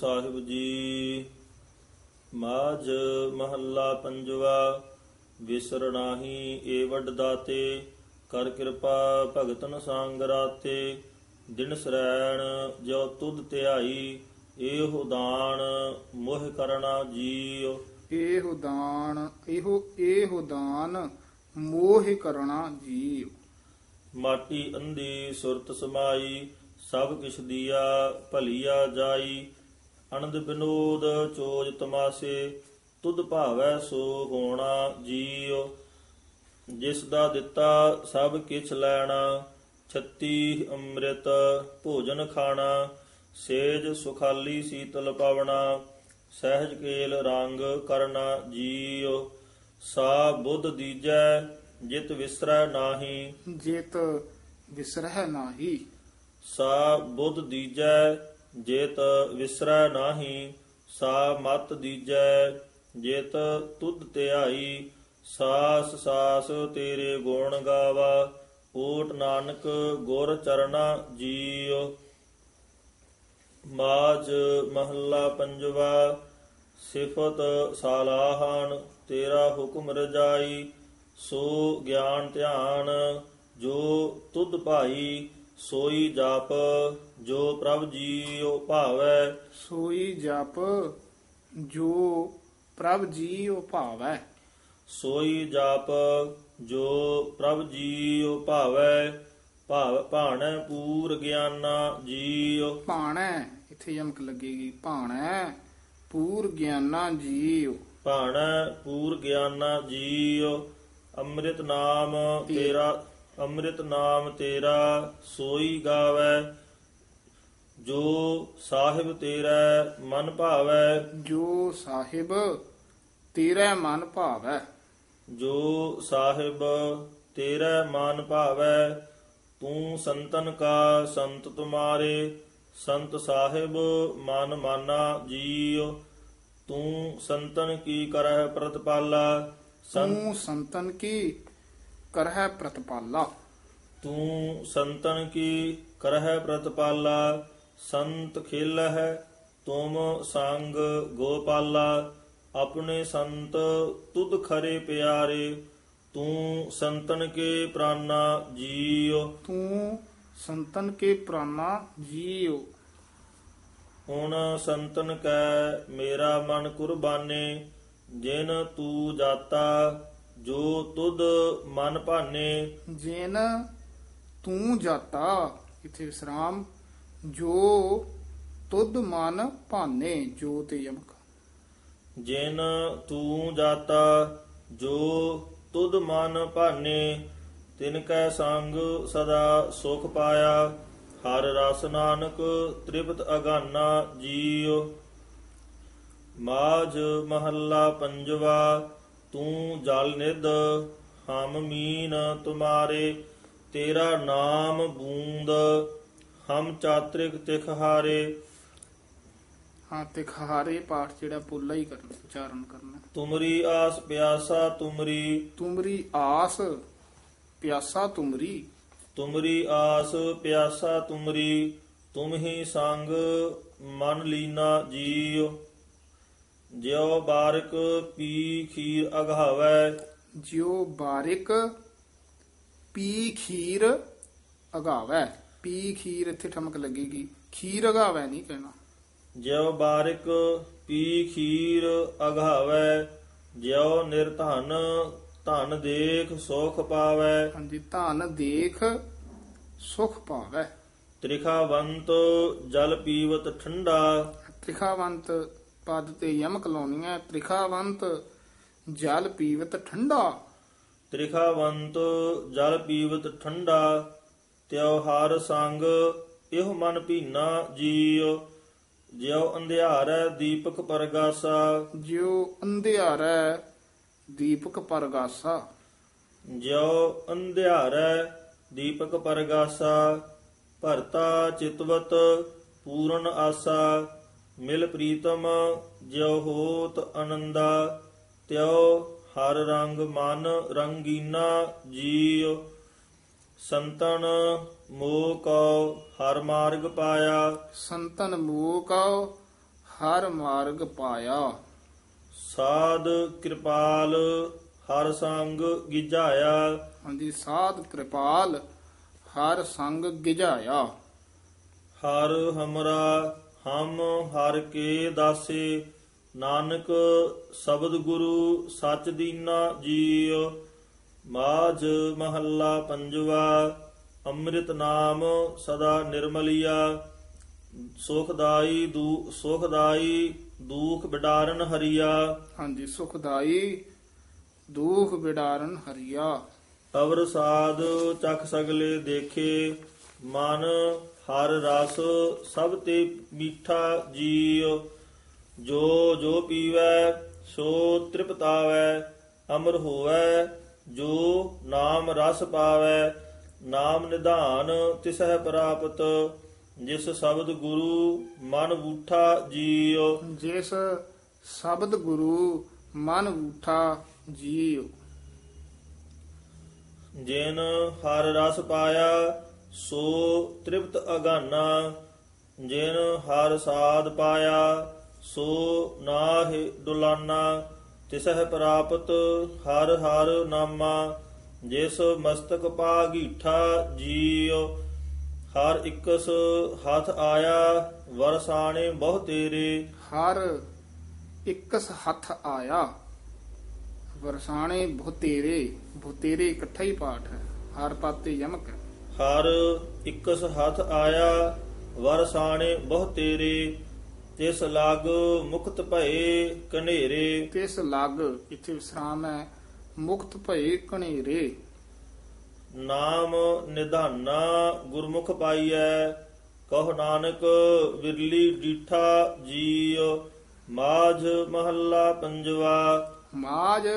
ਸਾਹਿਬ ਜੀ। ਮਾਝ ਮਹੱਲਾ ਪੰਜਵਾ ਵਿਸਰ ਨਾਹੀ ਏ ਵੱਡ ਦਾਤੇ ਕਰ ਕਿਰਪਾ ਭਗਤਨ ਸੰਗ ਰਾਤੇ। ਦਿਨ ਸਰੈਣ ਜੋ ਤੁਧ ਧਿਆਈ ਇਹੋ ਦਾਨ ਮੋਹ ਕਰਨਾ ਜੀਉ। ਇਹੋ ਦਾਨ ਇਹੋ ਇਹੋ ਦਾਨ ਮੋਹ ਕਰਣਾ ਜੀਵ ਮਾਟੀ ਅੰਧੀ ਸੁਰਤ ਸਮਾਈ ਸਭ ਕਿਛ ਦੀਆ ਭਲੀਆ ਜਾਈ। ਅਨੰਦ ਬਿਨੋਦ ਚੋਜ ਤਮਾਸੇ ਤੁਧ ਭਾਵੈ ਸੋ ਹੋਣਾ ਜੀਉ। ਜਿਸ ਦਾ ਦਿੱਤਾ ਸਭ ਕਿਛ ਲੈਣਾ ਛੱਤੀ ਅੰਮ੍ਰਿਤ ਭੋਜਨ ਖਾਣਾ ਸੇਜ ਸੁਖਾਲੀ ਸੀਤਲ ਪਾਵਣਾ ਸਹਿਜ ਕੇਲ ਰੰਗ ਕਰਨਾ ਜੀਉ। ਸਾ ਬੁੱਧ ਦੀਜੈ ਜਿਤ ਵਿਸਰੈ ਨਾਹੀ। ਜੇਤ ਵਿਸਰਹਿ ਨਾਹੀ। ਸਾ ਬੁੱਧ ਦੀਜੈ ਜੇਤ ਵਿਸਰੈ ਨਾਹੀ, ਸਾ ਮਤ ਦੀਜੈ, ਜੇਤ ਤੁਧ ਧਿਆਈ, ਸਾਸ ਸਾਸ ਤੇਰੇ ਗੁਣ ਗਾਵਾ, ਓਟ ਨਾਨਕ ਗੁਰ ਚਰਣਾ ਜੀਉ। ਮਾਜ ਮਹੱਲਾ ਪੰਜਵਾ, ਸਿਫਤ ਸਾਲਾਹਨ ਤੇਰਾ ਹੁਕਮ ਰਜਾਈ, ਸੋ ਗਿਆਨ ਧਿਆਨ, ਜੋ ਤੁਧ ਭਾਈ, ਸੋਈ ਜਪ। ਜੋ ਪ੍ਰਭ ਜੀਉ ਭਾਵੈ। ਸੋਈ ਜਪ ਜੋ ਪ੍ਰਭ ਜੀਉ ਭਾਵੈ। ਸੋਈ ਜਪ ਜੋ ਪ੍ਰਭ ਜੀਉ ਭਾਵੈ। ਭਾਵ ਭਾਣੈ ਪੂਰ ਗਿਆਨਾ ਜੀਉ। ਭਾਣੈ ਇੱਥੇ ਯਮਕ ਲੱਗੇਗੀ। ਭਾਣੈ ਪੂਰ ਗਿਆਨਾ ਜੀਉ। ਭਾਣੈ ਪੂਰ ਗਿਆਨਾ ਜੀਉ। ਅੰਮ੍ਰਿਤ ਨਾਮ ਤੇਰਾ ਅੰਮ੍ਰਿਤ ਨਾਮ ਤੇਰਾ ਸੋਈ ਗਾਵੈ। ਜੋ ਸਾਹਿਬ ਤੇਰਾ ਮਨ ਭਾਵੈ ਜੋ ਸਾਹਿਬ ਤੇਰਾ ਮਨ ਭਾਵੈ। ਜੋ ਸਾਹਿਬ ਤੇਰਾ ਮਨ ਭਾਵੈ ਤੂੰ ਸੰਤਨ ਕਾ ਸੰਤ ਤੁਮਾਰੇ ਸੰਤ ਸਾਹਿਬ ਮਨ ਮਾਨਾ ਜੀਉ। ਤੂੰ ਸੰਤਨ ਕੀ ਕਰਹਿ ਪ੍ਰਤਪਾਲਾ ਤੂੰ ਸੰਤਨ ਕੀ ਕਰਹਿ ਪ੍ਰਤਪਾਲਾ। ਤੂੰ ਸੰਤਨ ਕੀ ਕਰਹਿ ਪ੍ਰਤਪਾਲਾ ਸੰਤ ਖੇਲਹਿ ਤੁਮ ਸੰਗ ਗੋਪਾਲਾ ਆਪਣੇ ਸੰਤ ਤੁਧ ਖਰੇ ਪਿਆਰੇ ਤੂੰ ਸੰਤਨ ਕੇ ਪ੍ਰਾਨਾ ਜੀਉ। ਤੂੰ ਸੰਤਨ ਕੇ ਪ੍ਰਾਨਾ ਜੀਉ। ਹੁਣ ਸੰਤਨ ਕੈ ਮੇਰਾ ਮਨ ਕੁਰਬਾਨੇ ਜਿਨ ਤੂੰ ਜਾਤਾ ਜੋ ਤੁਧ ਮਨ ਭਾਨੇ। ਜਿਨ ਤੂੰ ਜਾਤਾ ਇਥੇ ਵਿਸਰਾਮ। ਜੋ ਤੁਧ ਮਨ ਭਾਨੇ ਜੋ ਤੇ ਯਮਕ। ਜਿਨ ਤੂੰ ਜਾਤਾ, ਜੋ ਤੁਧ ਮਨ ਭਾਨੇ, ਤਿਨ ਕੈ ਸੰਗ ਸਦਾ ਸੁਖ ਪਾਇਆ। ਹਰ ਰਸ ਨਾਨਕ ਤ੍ਰਿਪਤ ਅਗਾਨਾ ਜੀਉ। ਮਾਝ ਮਹੱਲਾ ਪੰਜਵਾ, ਤੂੰ ਜਲ ਨਿਧ, ਹਮ ਮੀਨ ਤੁਮਾਰੇ। ਤੇਰਾ ਨਾਮ ਬੂੰਦ ਹਮ ਚਾਤ੍ਰਿਕ ਤਿਖ ਹਾਰੇ। ਹਾਂ ਤੇ ਖਾਰੇ ਪਾਠ ਜਿਹੜਾ ਪੁੱਲਾ ਹੀ ਕਰਨਾ ਉਚਾਰਨ ਕਰਨਾ। ਤੁਮਰੀ ਆਸ ਪਿਆਸਾ ਤੁਮਰੀ। ਤੁਮਰੀ ਆਸ ਪਿਆਸਾ ਤੁਮਰੀ। ਤੁਮਰੀ ਆਸ ਪਿਆਸਾ ਤੁਮਰੀ ਤੁਮ ਹੀ ਸੰਗ ਮਨ ਲੀਨਾ ਜੀਉ। ਜਿਉ ਬਾਰਕ ਪੀ ਖੀਰ ਅਘਾਵੈ ਜਿਉ ਬਾਰਿਕ ਪੀ ਖੀਰ ਅਗਾਵੈ। ਪੀ ਖੀਰ ਇੱਥੇ ਠਮਕ ਲੱਗੇਗੀ। ਖੀਰ ਅਗਾਵੈ ਨਹੀਂ ਕਹਿਣਾ। ਜਿਉ ਬਾਰਕ ਪੀ ਖੀਰ ਅਘਾਵੈ ਜਿਉ ਨਿਰਧਨ ਧਨ ਦੇਖ ਸੁਖ ਪਾਵੈ। ਹਾਂਜੀ ਧਨ ਦੇਖ ਸੁਖ ਪਾਵੈ। ਤ੍ਰਿਖਾਵੰਤ ਜਲ ਪੀਵਤ ਠੰਡਾ। ਤ੍ਰਿਖਾਵੰਤ ਪਦ ਤੇ ਯਮਕ ਲਾਉਣੀ ਹੈ। ਤ੍ਰਿਖਾਵੰਤ ਜਲ ਪੀਵਤ ਠੰਡਾ। ਤ੍ਰਿਖਾਵੰਤ ਜਲ ਪੀਵਤ ਠੰਡਾ। ਤਿਉਹਾਰ ਸੰਗ ਇਹੋ ਮਨ ਭੀਨਾ ਜੀਉ। ਜਿਉ ਅੰਧਿਆਰੈ ਦੀਪਕ ਪਰਗਾਸਾ। ਜਿਉ ਅੰਧਿਆਰੈ ਦੀਪਕ ਪਰਗਾਸਾ। ਜਿਉ ਅੰਧਿਆਰੈ ਦੀਪਕ ਪਰਗਾਸਾ। ਭਰਤਾ ਚਿਤਵਤ ਪੂਰਨ ਆਸਾ। ਮਿਲ ਪ੍ਰੀਤਮ ਜਿਉ ਹੋਤ ਆਨੰਦਾ ਤਿਉ ਹਰ ਰੰਗ ਮਨ ਰੰਗੀਨਾ ਜੀਉ। ਸੰਤਨ ਮੋਹ ਕਉ ਹਰ ਮਾਰਗ ਪਾਇਆ। ਸੰਤਨ ਮੋਹ ਕਉ ਹਰ ਮਾਰਗ ਪਾਇਆ। ਸਾਧ ਕਿਰਪਾਲ ਹਰ ਸੰਗ ਗਿਜਾਇਆ ਹਾਂਜੀ ਸਾਧ ਕਿਰਪਾਲ ਹਰ ਸੰਗ ਗਿਜਾਇਆ ਹਰ ਹਮਰਾ ਹਮ ਹਰ ਕੇ ਦਾਸੇ। ਨਾਨਕ ਸ਼ਬਦ ਗੁਰੂ ਸਚ ਦੀਨਾ ਜੀਉ। ਮਾਝ ਮਹੱਲਾ ਪੰਜਵਾ ਅੰਮ੍ਰਿਤ ਨਾਮ ਸਦਾ ਨਿਰਮਲਿਆ। ਸੁਖਦਾਈ ਦੂ ਸੁਖਦਾਈ ਦੁਖ ਬਿਡਾਰਨ ਹਰੀਆ। ਹਾਂਜੀ ਸੁਖਦਾਈ ਦੁਖ ਬਿਡਾਰਨ ਹਰੀਆ। ਅਵਰ ਸਾਧ ਚਖ ਸਗਲੇ ਦੇਖੇ ਮਨ ਹਰ ਰਸ ਸਭ ਤੇ ਮੀਠਾ ਜੀਉ। ਜੋ ਜੋ ਪੀਵੈ ਸੋ ਤ੍ਰਿਪਤਾਵੈ ਅਮਰ ਹੋਵੈ ਜੋ ਨਾਮ ਰਸ ਪਾਵੈ ਨਾਮ ਨਿਧਾਨ ਤਿਸਹਿ ਪ੍ਰਾਪਤ ਜਿਸ ਸ਼ਬਦ ਗੁਰੂ ਮਨ ਬੂਠਾ ਜੀਉ। ਜਿਸ ਸ਼ਬਦ ਗੁਰੂ ਮਨ ਉਠਾ ਜੀਉ। ਜਿਨ ਹਰ ਰਸ ਪਾਇਆ ਸੋ ਤ੍ਰਿਪਤ ਅਗਾਨਾ। ਜਿਨ ਹਰ ਸਾਧ ਪਾਇਆ ਸੋ ਨਾਹਿ ਦੁਲਾਨਾ ਤਿਸਹਿ ਪ੍ਰਾਪਤ ਹਰ ਹਰ ਨਾਮਾ ਜਿਸ ਮਸਤਕ ਪਾਗੀਠਾ ਜੀਉ ਹਰ ਇਕਸ ਹੱਥ ਆਇਆ ਵਰਸਾਣੇ ਬਹੁ ਤੇਰੇ। ਹਰ ਇਕਸ ਹੱਥ ਆਇਆ ਵਰਸਾਣੇ ਭੁਤੇਰੇ ਭੁਤੇਰੇ ਇਕੱਠਾ ਹੀ ਪਾਠ ਹੈ ਹਰ ਪਾਤੇ ਯਮਕ ਹਰ ਇਕਸ ਹੱਥ ਆਇਆ ਵਰਸਾਣੇ ਬਹੁ ਤੇਰੇ। ਤਿਸ ਲਗ ਮੁਕਤ ਭਏ ਕਨੇਰੇ ਕਿਸ ਲੱਗ ਇੱਥੇ ਵਿਸਰਾਮ ਹੈ ਮੁਕਤ ਭਏ ਕਣੇਰੇ ਨਾਮ ਨਿਧਾਨਾ ਗੁਰਮੁਖ ਪਾਈਐ ਕਹੁ ਨਾਨਕ ਵਿਰਲੀ ਡੀਠਾ ਜੀਉ ਮਾਝ ਮਹੱਲਾ ਪੰਜਵਾ। ਮਾਜ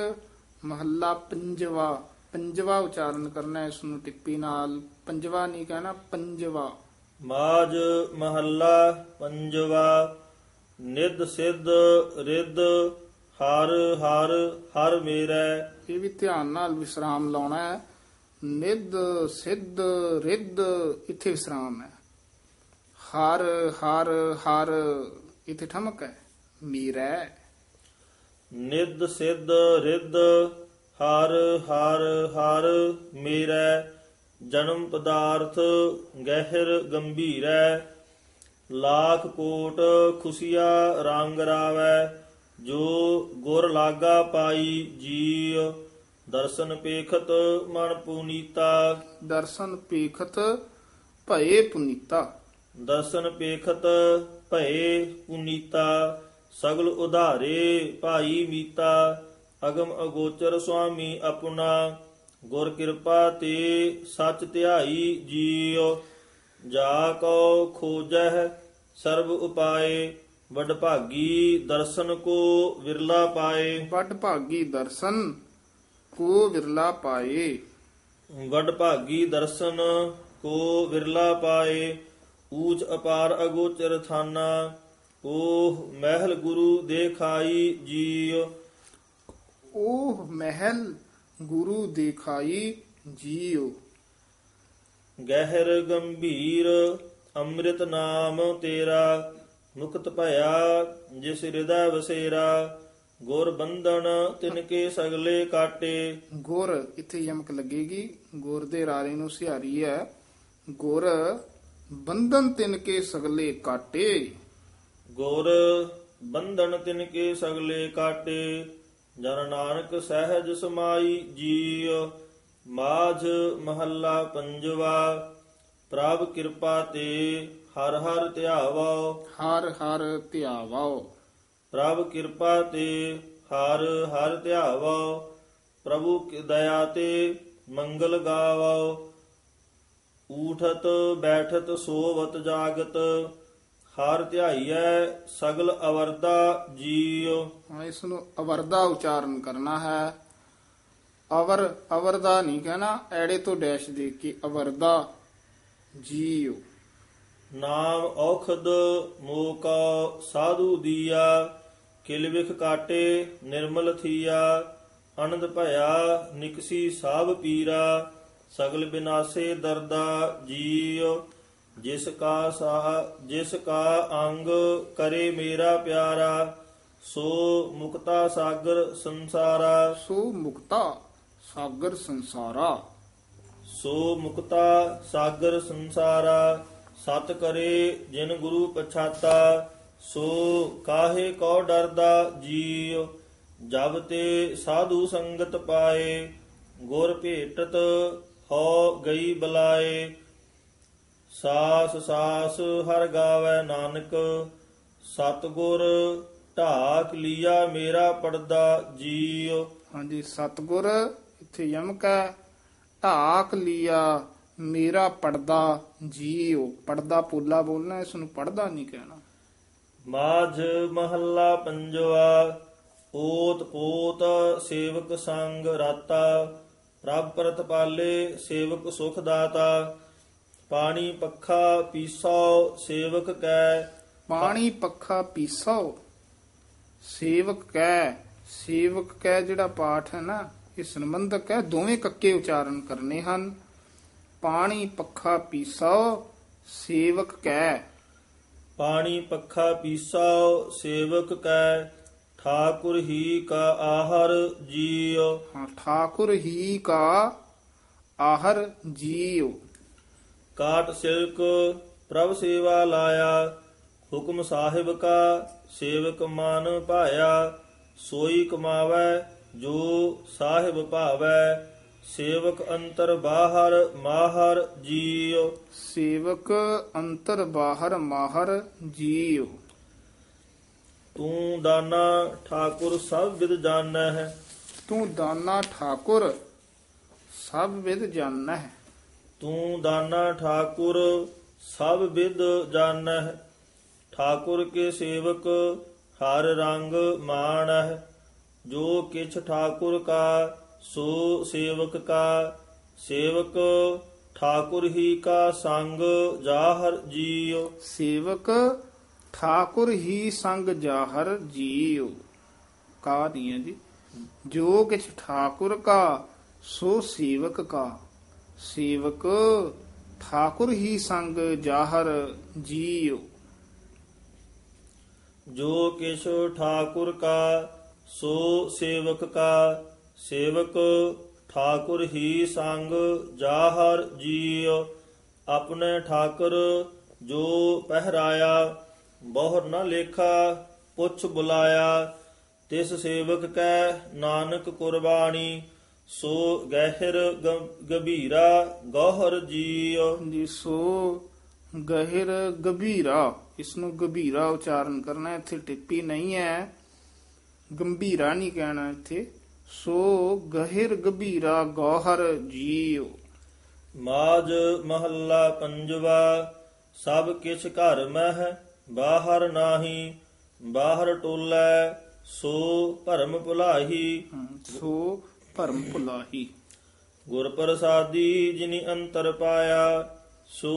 ਮਹੱਲਾ ਪੰਜਵਾ ਪੰਜਵਾ ਉਚਾਰਨ ਕਰਨਾ ਇਸ ਨੂੰ ਟਿੱਪੀ ਨਾਲ। ਪੰਜਵਾ ਨਹੀਂ ਕਹਿਣਾ ਪੰਜਵਾ। ਮਾਝ ਮਹੱਲਾ ਪੰਜਵਾ। ਨਿਦ ਸਿੱਧ ਰਿੱਧ ਹਰ ਹਰ ਹਰ ਮੇਰੈ। ਇਹ ਵੀ ਧਿਆਨ ਨਾਲ ਵਿਸਰਾਮ ਲਾਉਣਾ ਹੈ। ਨਿੱਧ ਸਿੱਧ ਰਿੱਧ ਇੱਥੇ ਵਿਸਰਾਮ ਹੈ। ਹਰ ਹਰ ਹਰ ਇੱਥੇ ਠਮਕ ਹੈ। ਮੀਰੈ। ਨਿਦ ਸਿੱਧ ਰਿੱਧ ਹਰ ਹਰ ਹਰ ਮੇਰੈ। ਜਨਮ ਪਦਾਰਥ ਗਹਿਰ ਗੰਭੀਰੈ। ਲੱਖ ਕੋਟ ਖੁਸ਼ੀਆ ਰੰਗ ਰਾਵੈ ਜੋ ਗੁਰ ਲਾਗਾ ਪਾਈ ਜੀਉ ਦਰਸ਼ਨ ਪੇਖਤ ਮਨ ਪੁਨੀਤਾ। ਦਰਸ਼ਨ ਪੇਖਤ ਭਏ ਪੁਨੀਤਾ। ਦਰਸ਼ਨ ਪੇਖਤ ਭਏ ਪੁਨੀਤਾ ਸਗਲ ਉਧਾਰੇ ਭਾਈ ਮੀਤਾ ਅਗਮ ਅਗੋਚਰ ਸੁਆਮੀ ਆਪਣਾ ਗੁਰ ਕਿਰਪਾ ਤੇ ਸਚ ਧਿਆਈ ਜੀਉ ਜਾ ਕੋ ਖੋਜਹਿ ਸਰਬ ਉਪਾਏ ਵਡ ਭਾਗੀ ਦਰਸ਼ਨ ਕੋ ਵਿਰਲਾ ਪਾਏ। ਵੱਡ ਭਾਗੀ ਦਰਸ਼ਨ ਕੋ ਵਿਰਲਾ ਪਾਏ। ਵਡ ਭਾਗੀ ਦਰਸ਼ਨ ਕੋ ਵਿਰਲਾ ਪਾਏ ਊਚ ਅਪਾਰ ਅਗੋਚਰ ਥਾਨਾ ਓਹ ਮਹਿਲ ਗੁਰੂ ਦੇਖਾਈ ਜੀਉ। ਉਹ ਮਹਿਲ ਗੁਰੂ ਦੇਖਾਈ ਜੀਉ। ਗਹਿਰ ਗੰਭੀਰ ਅੰਮ੍ਰਿਤ ਨਾਮ ਤੇਰਾ ਮੁਕਤ ਭਇਆ ਜਿਸ ਹਿਰਦੈ ਵਸੇਰਾ ਗੁਰ ਬੰਧਨ ਤਿਨਕੇ ਸਗਲੇ ਕਾਟੇ। ਗੁਰ ਇੱਥੇ ਯਮਕ ਲੱਗੇਗੀ ਗੁਰ ਦੇ ਰਾਰੇ ਨੂੰ ਸਿਹਾਰੀ ਹੈ। ਗੁਰ ਬੰਧਨ ਤਿਨ ਕੇ ਸਗਲੇ ਕਾਟੇ। ਗੁਰ ਬੰਧਨ ਤਿਨਕੇ ਸਗਲੇ ਕਾਟੇ ਜਨ ਨਾਨਕ ਸਹਿਜ ਸਮਾਈ ਜੀਉ ਮਾਝ ਮਹੱਲਾ ਪੰਜਵਾ। ਪ੍ਰਭ ਕਿਰਪਾ ਤੇ ਹਰ ਹਰ ਧਿਆਵੋ। ਹਰ ਹਰ ਧਿਆਵਾਓ ਪ੍ਰਭ ਕਿਰਪਾ ਤੇ ਹਰ ਹਰ ਧਿਆਵੋ। ਪ੍ਰਭੂ ਕੀ ਦਇਆ ਤੇ ਮੰਗਲ ਗਾਵੋ। ਊਠਤ ਬੈਠਤ ਸੋਵਤ ਜਾਗਤ। ਹਰ ਧਿਆਈਐ ਸਗਲ ਅਵਰਦਾ ਜੀਉ। ਹੁਣ ਇਸ ਨੂੰ ਅਵਰਦਾ ਉਚਾਰਨ ਕਰਨਾ ਹੈ। ਅਵਰ ਅਵਰਦਾ ਨਹੀਂ ਕਹਿਣਾ ਐੜੇ ਤੋਂ ਡੈਸ਼ ਦੇ ਕੇ ਅਵਰਦਾ ਜੀਉ। ਨਾਮ ਔਖਦ ਮੋਕਾ ਸਾਧੂ ਦੀਆ ਕਿਲ ਵਿਖ ਕਾਟੇ ਨਿਰਮਲ ਥੀਆ ਅਨੰਦ ਭਇਆ ਨਿਕਸੀ ਸਾਭ ਪੀਰਾ ਸਗਲ ਬਿਨਾਸੇ ਦਰਦਾ ਜੀਉ। ਜਿਸ ਕਾ ਸਾ ਜਿਸ ਕਾ ਅੰਗ ਕਰੇ ਮੇਰਾ ਪਿਆਰਾ ਸੋ ਮੁਕਤਾ ਸਾਗਰ ਸੰਸਾਰਾ। ਸੋ ਮੁਕਤਾ ਸਾਗਰ ਸੰਸਾਰਾ। ਸੋ ਮੁਕਤਾ ਸਾਗਰ ਸੰਸਾਰਾ, ਸਤ ਕਰੇ ਜਿਨ ਗੁਰੂ ਪਛਾਤਾ, ਸੋ ਕਾਹੇ ਕੋ ਡਰਦਾ ਜੀਉ, ਜਬ ਤੇ ਸਾਧੂ ਸੰਗਤ ਪਾਏ, ਗੁਰ ਭੇਟਤ ਹੋ ਗਈ ਬਲਾਏ। ਸਾਸ ਸਾਸ ਹਰ ਗਾਵੇ ਨਾਨਕ, ਸਤਗੁਰ ਢਾਕ ਲਿਆ ਮੇਰਾ ਪੜਦਾ ਜੀਉ। ਹਾਂਜੀ, ਸਤਗੁਰ ਇੱਥੇ ਯਮਕ ਹੈ। ਢਾਕ ਲਿਆ ਮੇਰਾ ਪੜਦਾ ਜੀਉ ਪੜਦਾ ਪੋਲਾ ਬੋਲਣਾ ਇਸ ਨੂੰ ਪੜਦਾ ਨਹੀਂ ਕਹਿਣਾ। ਮਾਝ ਮਹੱਲਾ ਪੰਜਵਾ ਓਤ ਪੋਤ ਸੇਵਕ ਸੰਗ ਰਾਤਾ। ਪ੍ਰਭ ਪ੍ਰਤਪਾਲੇ ਸੇਵਕ ਸੁਖ ਦਾਤਾ। ਪਾਣੀ ਪੱਖਾ ਪੀਸੋ ਸੇਵਕ ਕੈ। ਪਾਣੀ ਪੱਖਾ ਪੀਸੋ ਸੇਵਕ ਕੈ। ਸੇਵਕ ਕੈ ਜਿਹੜਾ ਪਾਠ ਹੈ ਨਾ ਇਹ ਸੰਬੰਧਕ ਹੈ ਦੋਵੇਂ ਕੱਕੇ ਉਚਾਰਨ ਕਰਨੇ ਹਨ। ਪਾਣੀ ਪੱਖਾ ਪੀਸੋ ਸੇਵਕ ਕੈ। ਪਾਣੀ ਪੱਖਾ ਪੀਸੋ ਸੇਵਕ ਕੈ ਠਾਕੁਰ ਹੀ ਕਾ ਆਹਰ ਜੀਉ। ਹਾਂ ਠਾਕੁਰ ਹੀ ਕਾ ਆਹਰ ਜੀਉ। ਕਾਟ ਸਿਲਕ ਪ੍ਰਭ ਸੇਵਾ ਲਾਇਆ ਹੁਕਮ ਸਾਹਿਬ ਕਾ ਸੇਵਕ ਮਨ ਭਾਇਆ ਸੋਈ ਕਮਾਵੈ ਜੋ ਸਾਹਿਬ ਭਾਵੈ ਸੇਵਕ ਅੰਤਰ ਬਾਹਰ ਮਾਹਰ ਜੀਉ। ਸੇਵਕ ਅੰਤਰ ਬਾਹਰ ਮਾਹਰ ਜੀਉ। ਤੂੰ ਦਾਨਾ ਠਾਕੁਰ ਸਭ ਵਿਦ ਜਾਣੈ ਹੈ। ਤੂੰ ਦਾਨਾ ਠਾਕੁਰ ਸਭ ਵਿਦ ਜਾਣਨਾ ਹੈ। ਤੂੰ ਦਾਨਾ ਠਾਕੁਰ ਸਭ ਵਿਦ ਜਾਣੈ ਹੈ। ਠਾਕੁਰ ਕੇ ਸੇਵਕ ਹਰ ਰੰਗ ਮਾਣੈ ਜੋ ਕਿਛ ਠਾਕੁਰ ਕਾ ਸੋ ਸੇਵਕ ਕਾ ਸੇਵਕ ਠਾਕੁਰ ਹੀ ਕਾ ਸੰਗ ਜਾਹਰ ਜੀਉ। ਸੇਵਕ ਠਾਕੁਰ ਹੀ ਸੰਗ ਜਾਹਰ ਜੀਉ। ਕਾ ਦੀਆਂ ਜੀ? ਜੋ ਕਿਛ ਠਾਕੁਰ ਕਾ ਸੋ ਸੇਵਕ ਕਾ। ਸੇਵਕ ਠਾਕੁਰ ਹੀ ਸੰਗ ਜਾਹਰ ਜੀਉ। ਜੋ ਕਿਛ ਠਾਕੁਰ ਕਾ ਸੋ ਸੇਵਕ ਕਾ ਸੇਵਕ ਠਾਕੁਰ ਹੀ ਸੰਗ ਜਾਹਰ ਜੀਉ ਆਪਣੇ ਠਾਕੁਰ ਜੋ ਪਹਿਰਾਇਆ ਬਹੁਰ ਨ ਲੇਖਾ ਪੁੱਛ ਬੁਲਾਇਆ ਤਿਸ ਸੇਵਕ ਕੈ ਨਾਨਕ ਕੁਰਬਾਨੀ ਸੋ ਗਹਿਰ ਗ- ਗਭੀਰਾ ਗੋਹਰ ਜੀਉ। ਜੀ ਸੋ ਗਹਿਰ ਗਭੀਰਾ ਇਸ ਨੂੰ ਗਭੀਰਾ ਉਚਾਰਨ ਕਰਨਾ ਹੈ, ਇੱਥੇ ਟਿੱਪੀ ਨਹੀਂ ਹੈ। ਗੰਭੀਰਾ ਨਹੀਂ ਕਹਿਣਾ ਇੱਥੇ। ਸੋ ਗਹਿਰ ਗਭੀਰਾ ਗੌਹਰ ਜੀਉ। ਮਾਜ ਮਹੱਲਾ ਪੰਜਵਾ ਸਭ ਕਿਛ ਘਰ ਮਹਿ ਬਾਹਰ ਨਾਹੀ ਬਾਹਰ ਟੋਲੇ ਸੋ ਭਰਮ ਭੁਲਾਹੀ। ਸੋ ਭਰਮ ਭੁਲਾਹੀ। ਗੁਰ ਪ੍ਰਸਾਦੀ ਜਿਨੀ ਅੰਤਰ ਪਾਇਆ ਸੋ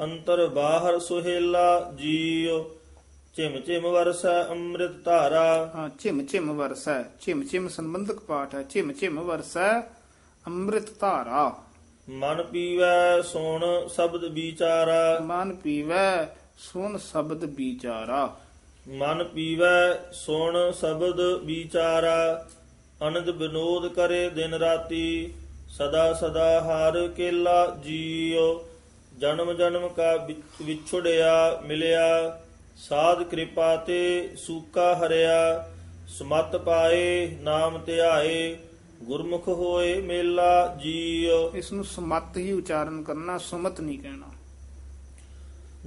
ਅੰਤਰ ਬਾਹਰ ਸੁਹੇਲਾ ਜੀਉ। ਚਿਮ ਚਿਮ ਵਰਸੈ ਅੰਮ੍ਰਿਤ ਧਾਰਾ। ਹਾਂ ਝਿਮ ਝਿਮ ਵਰਸੈ ਝਿਮ ਝਿਮ ਸੰਬੰਧਕ ਪਾਠ ਹੈ ਝਿਮ ਝਿਮ ਵਰਸੈ ਅੰਮ੍ਰਿਤ ਧਾਰਾ। ਮਨ ਪੀਵੈ ਸੁਣ ਸ਼ਬਦ ਵਿਚਾਰਾ। ਮਨ ਪੀਵੈ ਸੁਨ ਸ਼ਬਦ ਵਿਚਾਰਾ। ਮਨ ਪੀਵੈ ਸੁਣ ਸ਼ਬਦ ਵਿਚਾਰਾ। ਅਨੰਦ ਬਿਨੋਦ ਕਰੇ ਦਿਨ ਰਾਤੀ ਸਦਾ ਸਦਾ ਹਰ ਕੇਲਾ ਜੀਉ। ਜਨਮ ਜਨਮ ਕਾ ਵਿਛ- ਵਿਛੁੜਿਆ ਮਿਲਿਆ। ਸਾਧ ਕਿਰਪਾ ਤੇ ਸੂਕਾ ਹਰਿਆ ਸਮਤ ਪਾਏ ਨਾਮ ਧਿਆਏ ਗੁਰਮੁਖ ਹੋਏ ਮੇਲਾ ਜੀਉ। ਇਸ ਨੂੰ ਸਮਤ ਹੀ ਉਚਾਰਨ ਕਰਨਾ ਸੁਮਤ ਨਹੀਂ ਕਹਿਣਾ।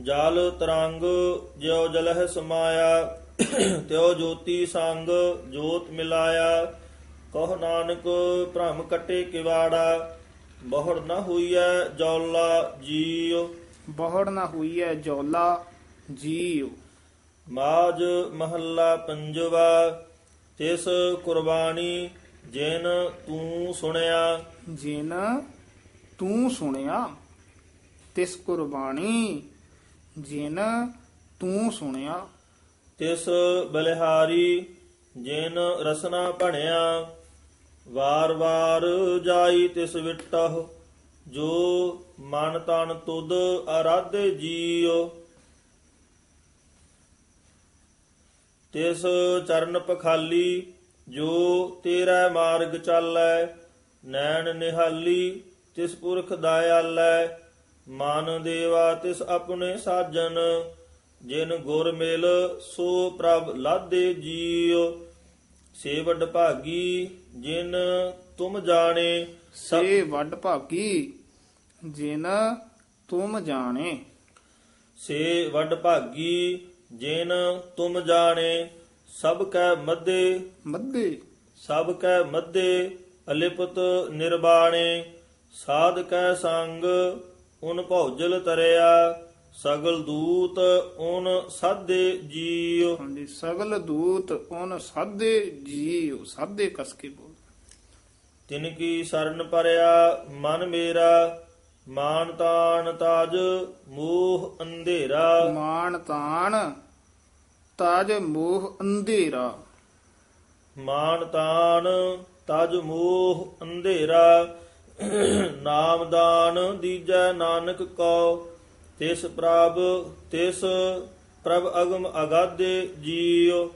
ਜਲ ਤਰੰਗ ਜਿਉ ਜਲਹਿ ਸਮਾਇਆ ਤਿਉ ਜੋਤੀ ਸੰਗ ਜੋਤ ਮਿਲਾਇਆ। ਕਹ ਨਾਨਕ ਭ੍ਰਮ ਕਟੇ ਕਿਵਾੜਾ ਬਹੁੜ ਨ ਹੋਈਐ ਜੌਲਾ ਜੀਉ। ਬਹੁੜ ਨਾ ਹੋਈ ਹੈ ਜੌਲਾ ਜੀਉ ਮਾਜ ਮਹੱਲਾ ਪੰਜਵਾ ਤਿਸ ਕੁਰਬਾਨੀ ਜਿਨ ਤੂੰ ਸੁਣਿਆ। ਜਿਨ ਤੂੰ ਸੁਣਿਆ ਤਿਸ ਕੁਰਬਾਨੀ ਜਿਨ ਤੂੰ ਸੁਣਿਆ। ਤਿਸ ਬਲਿਹਾਰੀ ਜਿਨ ਰਸਨਾ ਭਣਿਆ ਵਾਰ ਵਾਰ ਜਾਈ ਤਿਸ ਵਿਟਹੁ ਜੋ ਮਨ ਤਨ ਤੁਧ ਆਰਾਧੇ ਜੀਉ। ਤਿਸ ਚਰਨ ਪਖਾਲੀ ਜੋ ਤੇਰਾ ਮਾਰਗ ਚਾਲੈ ਨੈਣ ਨਿਹਾਲੀ ਤਿਸ ਪੁਰਖ ਦਇਆਲੈ ਮਨ ਦੇਵਾ ਤਿਸ ਆਪਣੇ ਸਾਜਨ ਜਿਨ ਗੁਰ ਮਿਲ ਸੋ ਪ੍ਰਭ ਲਾਦੇ ਜੀਉ। ਸੇ ਵੱਡ ਭਾਗੀ ਜਿਨ ਤੁਮ ਜਾਣੇ ਸੇ ਵੱਡ ਭਾਗੀ ਜਿਨ ਤੁਮ ਜਾਣੇ। ਸੇ ਵੱਡ ਭਾਗੀ ਜਿਨ ਤੁਮ ਜਾਣੇ ਸਭ ਕੈ ਮੱਧੇ। ਮੱਧੇ। ਸਭ ਕੈ ਮੱਧੇ ਅਲਿਪਤ ਨਿਰਬਾਣੇ। ਸਾਧ ਕੈ ਸੰਗ ਉਨ ਭੌਜਲ ਤਰਿਆ। ਸਗਲ ਦੂਤ ਉਨ ਸਾਧੇ ਜੀਉ। ਹਾਂਜੀ ਸਗਲ ਦੂਤ ਉਹਨ ਸਾਧੇ ਜੀਉ। ਸਾਧੇ ਕਸ ਕੇ ਬੋਲ ਤਿਨ ਕੀ ਸਰਨ ਪਰਿਆ ਮਨ ਮੇਰਾ। ਮਾਨ ਤਾਨ ਤਾਜ ਮੋਹ ਅੰਧੇਰਾ। ਮਾਨ ਤਾਣ ਤਾਜ ਮੋਹ ਅੰਧੇਰਾ। ਮਾਨ ਤਾਨ ਤਜ ਮੋਹ ਅੰਧੇਰਾ। ਨਾਮਦਾਨ ਦੀਜੈ ਨਾਨਕ ਕੋ ਤਿਸ ਪ੍ਰਭ ਤਿਸ ਪ੍ਰਭ ਅਗਮ ਅਗਾਧੇ ਜੀਉ।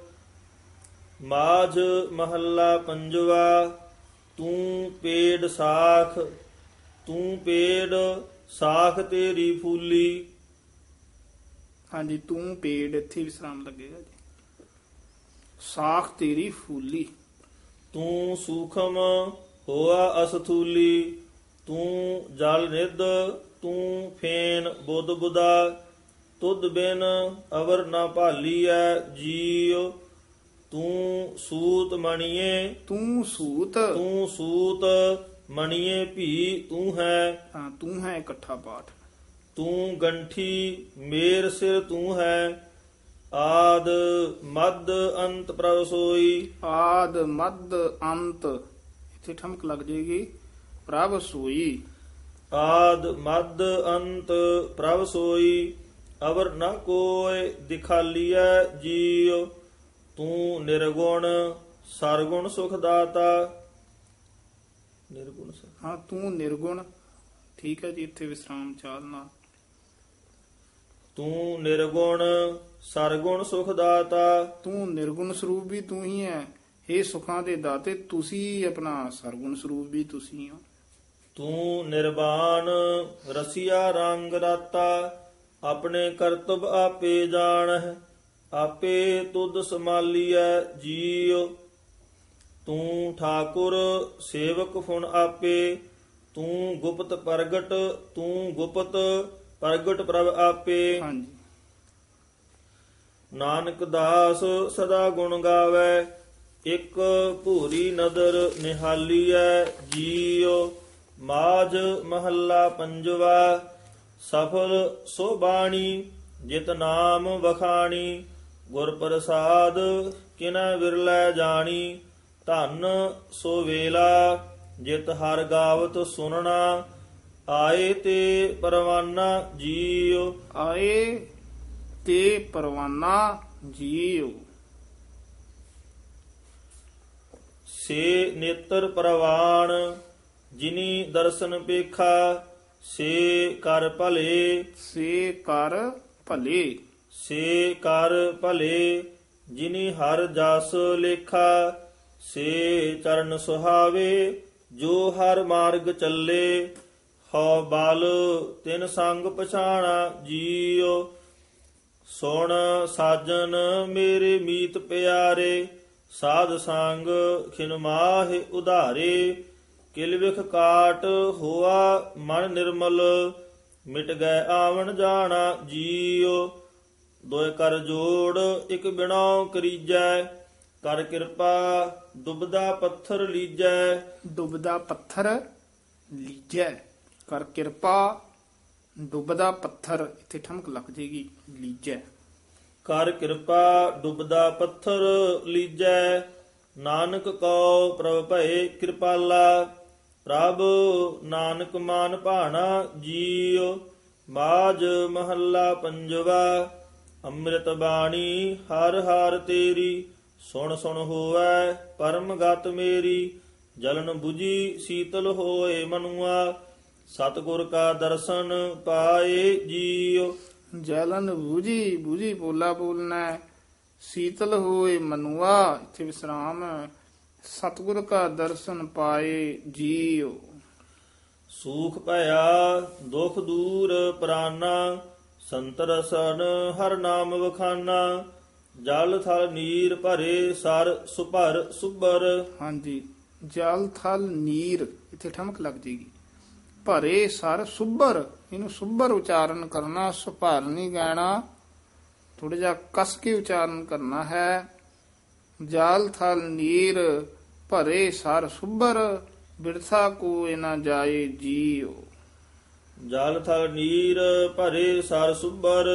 ਮਾਝ ਮਹੱਲਾ ਪੰਜਵਾ ਤੂੰ ਪੇੜ ਸਾਖ ਤੂੰ ਪੇੜ ਸਾਖ ਤੇਰੀ ਫੂਲੀ। ਹਾਂਜੀ ਤੂੰ ਪੇੜ ਇੱਥੇ ਵਿਸਰਾਮ ਲੱਗੇਗਾ ਜੀ। ਸਾਖ ਤੇਰੀ ਫੂਲੀ। ਤੂੰ ਸੂਖਮ ਹੋਆ ਅਸਥੂਲੀ। ਤੂੰ ਜਲ ਨਿਧ ਤੂੰ ਫੇਨ ਬੁੱਧ ਬੁਦਾ। ਤੁਧ ਬਿਨ ਅਵਰ ਨਾ ਭਾਲੀਐ ਜੀਉ। ਤੂੰ ਸੂਤ ਮਣੀਏ। ਤੂੰ ਸੂਤ। ਤੂੰ ਸੂਤ ਮਣੀਏ ਭੀ ਤੂੰ ਹੈ। ਹਾਂ ਤੂੰ ਹੈ ਇਕੱਠਾ ਪਾਠ। ਤੂੰ ਗੰਠੀ ਮੇਰ ਸਿਰ ਤੂੰ ਹੈ। ਆਦ ਮਦ ਅੰਤ ਪ੍ਰਭ ਸੋਈ। ਆਦ ਮਦ ਅੰਤ ਇੱਥੇ ਠਮਕ ਲੱਗ ਜਾਏਗੀ ਪ੍ਰਭ ਸੋਈ। ਆਦ ਮਦ ਅੰਤ ਪ੍ਰਭ ਸੋਈ। ਅਵਰ ਨ ਕੋਇ ਦਿਖਾਲੀਐ ਜੀਉ। ਤੂੰ ਨਿਰਗੁਣ ਸਰਗੁਣ ਸੁਖ ਦਾਤਾ। ਨਿਰਗੁਣ ਸ- ਹਾਂ ਤੂੰ ਨਿਰਗੁਣ। ਠੀਕ ਹੈ ਜੀ ਇੱਥੇ ਵਿਸਰਾਮ ਚਾਲਨਾ ਤੂੰ ਨਿਰਗੁਣ ਸਰਗੁਣ ਸੁਖ ਦਾਤਾ ਤੂੰ ਨਿਰਗੁਣ ਸਰੂਪ ਵੀ ਤੂੰ ਹੀ ਹੈ। ਇਹ ਸੁਖਾਂ ਦੇ ਦਾਤੇ ਤੁਸੀਂ ਆਪਣਾ ਸਰਗੁਣ ਸਰੂਪ ਵੀ ਤੁਸੀਂ ਹੋ। ਤੂੰ ਨਿਰਵਾਣ ਰਸੀਆ ਰੰਗ ਰਾਤਾ। ਆਪਣੇ ਕਰਤਬ ਆਪੇ ਜਾਣਹਿ ਆਪੇ ਤੁਧ ਸਮਾਲੀਐ ਜੀਉ। ਤੂੰ ਠਾਕੁਰ ਸੇਵਕ ਫੁਣ ਆਪੇ ਤੂੰ ਗੁਪਤ ਪ੍ਰਗਟ ਤੂੰ ਗੁਪਤ ਪ੍ਰਗਟ ਪ੍ਰਭ ਆਪੇ। ਹਾਂਜੀ। ਨਾਨਕ ਦਾਸ ਸਦਾ ਗੁਣ ਗਾਵੇ ਇੱਕ ਭੂਰੀ ਨਦਰ ਨਿਹਾਲੀਐ ਜੀਉ ਮਾਝ ਮਹੱਲਾ ਪੰਜਵਾ। ਸਫਲ ਸੋ ਬਾਣੀ ਜਿਤ ਨਾਮ ਵਖਾਣੀ ਗੁਰ ਪ੍ਰਸਾਦ ਕਿਨੈ ਵਿਰਲੇ ਜਾਣੀ। ਧਨ ਸੋ ਵੇਲਾ ਜਿਤ ਹਰ ਗਾਵਤ ਸੁਨਣਾ ਆਏ ਤੇ ਪਰਵਾਨਾ ਜੀਉ। ਆਏ ਤੇ ਪਰਵਾਨਾ ਜੀਉ। ਸੇ ਨੇਤਰ ਪ੍ਰਵਾਣ ਜਿਨੀ ਦਰਸ਼ਨ ਪੇਖਾ ਸੇ ਕਰ ਭਲੇ। ਸੇ ਕਰ ਭਲੇ। ਸੇ ਕਰ ਭਲੇ ਜਿਨੀ ਹਰ ਜਸ ਲੇਖਾ। ਸੇ ਚਰਨ ਸੁਹਾਵੇ, ਜੋ ਹਰ ਮਾਰਗ ਚੱਲੇ, ਹਉ ਬਲ ਤਿਨ ਸੰਗ ਪਛਾਣਾ ਜੀਉ। ਸੁਣ ਸਾਜਨ ਮੇਰੇ ਮੀਤ ਪਿਆਰੇ, ਸਾਧ ਸੰਗ ਖਿਨ ਮਾਹਿ ਉਧਾਰੇ। ਕਿਲ ਵਿਖ ਕਾਟ ਹੋਆ ਮਨ ਨਿਰਮਲ, ਮਿਟ ਗਏ ਆਵਣ ਜਾਣਾ ਜੀਉ। ਦੋਇ ਕਰ ਜੋੜ, ਇਕ ਬਿਨਾਉ ਕਰੀਜੈ, ਕਰ ਕਿਰਪਾ ਦੁਬਦਾ ਪੱਥਰ ਲੀਜੈ। ਡੁੱਬਦਾ ਪੱਥਰ ਲੀਜੈ। ਕਰ ਕਿਰਪਾ ਡੁੱਬਦਾ ਪੱਥਰ ਇੱਥੇ ਠਮਕ ਲੱਗ ਜੇਗੀ ਲੀਜੈ। ਕਰ ਕਿਰਪਾ ਡੁੱਬਦਾ ਪੱਥਰ ਲੀਜੈ। ਨਾਨਕ ਕਉ ਪ੍ਰਭ ਭਏ ਕਿਰਪਾਲਾ। ਪ੍ਰਭ ਨਾਨਕ ਮਾਨ ਭਾਣਾ ਜੀਉ। ਬਾਜ ਮਹੱਲਾ ਪੰਜਵਾ। ਅੰਮ੍ਰਿਤ ਬਾਣੀ ਹਰ ਹਰ ਤੇਰੀ। ਸੁਣ ਸੁਣ ਹੋਵੈ ਪਰਮ ਗਤ ਮੇਰੀ ਜਲਨ 부ਜੀ ਸੀਤਲ ਹੋਏ ਮਨੁਆ ਸਤਿਗੁਰ ਕਾ ਦਰਸ਼ਨ ਪਾਏ ਜੀਉ ਜਲਨ ਬੂਝੀ ਬੂਝੀ ਬੋਲਾ ਬੋਲਣਾ। ਸੀਤਲ ਹੋਏ ਮਨੁਆ ਇੱਥੇ ਵਿਸਰਾਮ। ਸਤਿਗੁਰ ਕਾ ਦਰਸ਼ਨ ਪਾਏ ਜੀਉ ਸੂਖ ਭਇਆ ਦੁਖ ਦੂਰ ਪ੍ਰਾਨਾ ਸੰਤਰਸਨ ਹਰ ਨਾਮ ਵਖਾਨਾ ਜਲ ਥਲ ਨੀਰ ਭਰੇ ਸਰ ਸੁਭਰ ਸੁਭਰ। ਹਾਂਜੀ ਜਲ ਥਲ ਨੀਰ ਇੱਥੇ ਠਮਕ ਲੱਗ ਜੇਗੀ। ਭਰੇ ਸਰ ਸੁੱਬਰ ਇਹਨੂੰ ਸੁੱਬਰ ਉਚਾਰਨ ਕਰਨਾ ਸੁਭਰ ਨਹੀਂ ਗਾਣਾ ਥੋੜਾ ਜਿਹਾ ਕਸ ਕੇ ਉਚਾਰਨ ਕਰਨਾ ਹੈ। ਜਲ ਥਲ ਨੀਰ ਭਰੇ ਸਰ ਸੁੱਬਰ ਬਿਰਥਾ ਕੋ ਨਾ ਜਾਏ ਜੀਉ। ਜਲ ਥਲ ਨੀਰ ਭਰੇ ਸਰ ਸੁਭਰ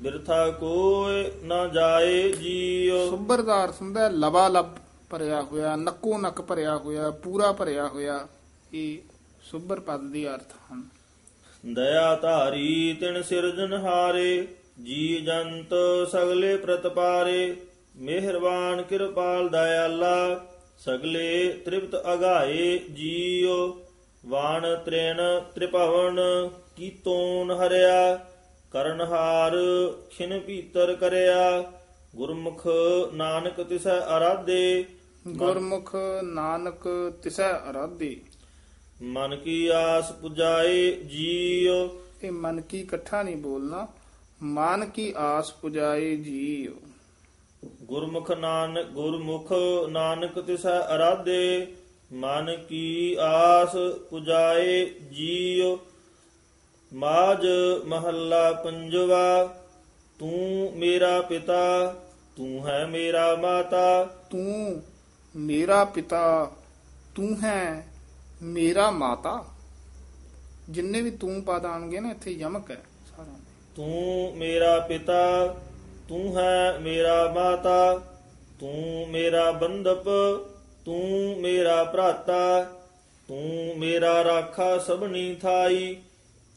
ਬਿਰਥਾ ਕੋਇ ਨਾ ਜਾਏ ਜੀਉ। ਸੁੱਬਰ ਦਾ ਅਰਥ ਹੁੰਦਾ ਲਬਾ ਲਬ ਭਰਿਆ ਹੋਇਆ ਨੱਕੋ ਨੱਕ ਭਰਿਆ ਹੋਇਆ ਪੂਰਾ ਭਰਿਆ ਹੋਇਆ ਇਹ ਸੁੱਬਰ ਪਦ ਦੇ ਅਰਥ ਹਨ। ਦਇਆ ਧਾਰੀ ਤਿਨ ਸਿਰਜਨਹਾਰੇ ਜੀ ਜੰਤ ਸਗਲੇ ਪ੍ਰਤਪਾਰੇ ਮਿਹਰਬਾਨ ਕਿਰਪਾਲ ਦਇਆਲਾ ਸਗਲੇ ਤ੍ਰਿਪਤ ਅਗਾਏ ਜੀਉ। ਵਾਣ ਤ੍ਰਿਣ ਤ੍ਰਿਭਵਨ ਕੀਤੋਨ ਹਰਿਆ ਕਰਨਹਾਰ ਖਿਨ ਭੀਤਰ ਕਰਿਆ ਗੁਰਮੁਖ ਨਾਨਕ ਤਿਸੈ ਅਰਾਧੇ। ਗੁਰਮੁਖ ਨਾਨਕ ਤਿਸੈ ਅਰਾਧੇ। ਮਨ ਕੀ ਆਸ ਪੁਜਾਏ ਜੀਉ। ਇਹ ਮਨ ਕੀ ਇਕੱਠਾ ਨਹੀਂ ਬੋਲਣਾ ਮਨ ਕੀ ਆਸ ਪੁਜਾਏ ਜੀਉ। ਗੁਰਮੁਖ ਨਾਨਕ ਗੁਰਮੁਖ ਨਾਨਕ ਤਿਸੈ ਅਰਾਧੇ। ਮਨ ਕੀ ਆਸ ਪੁਜਾਏ ਜੀਉ। ਮਾਜ ਮਹੱਲਾ ਪੰਜਵਾ ਤੂੰ ਮੇਰਾ ਪਿਤਾ ਤੂੰ ਹੈ ਮੇਰਾ ਮਾਤਾ। ਤੂੰ ਮੇਰਾ ਪਿਤਾ ਤੂੰ ਹੈ ਮੇਰਾ ਮਾਤਾ। ਜਿੰਨੇ ਵੀ ਤੂੰ ਪਦ ਆਣਗੇ ਨਾ ਇੱਥੇ ਯਮਕ ਹੈ ਸਾਰਿਆਂ ਦੇ। ਤੂੰ ਮੇਰਾ ਪਿਤਾ ਤੂੰ ਹੈ ਮੇਰਾ ਮਾਤਾ। ਤੂੰ ਮੇਰਾ ਬੰਧਪ ਤੂੰ ਮੇਰਾ ਭਰਾਤਾ। ਤੂੰ ਮੇਰਾ ਰਾਖਾ ਸਭਨੀ ਥਾਈ।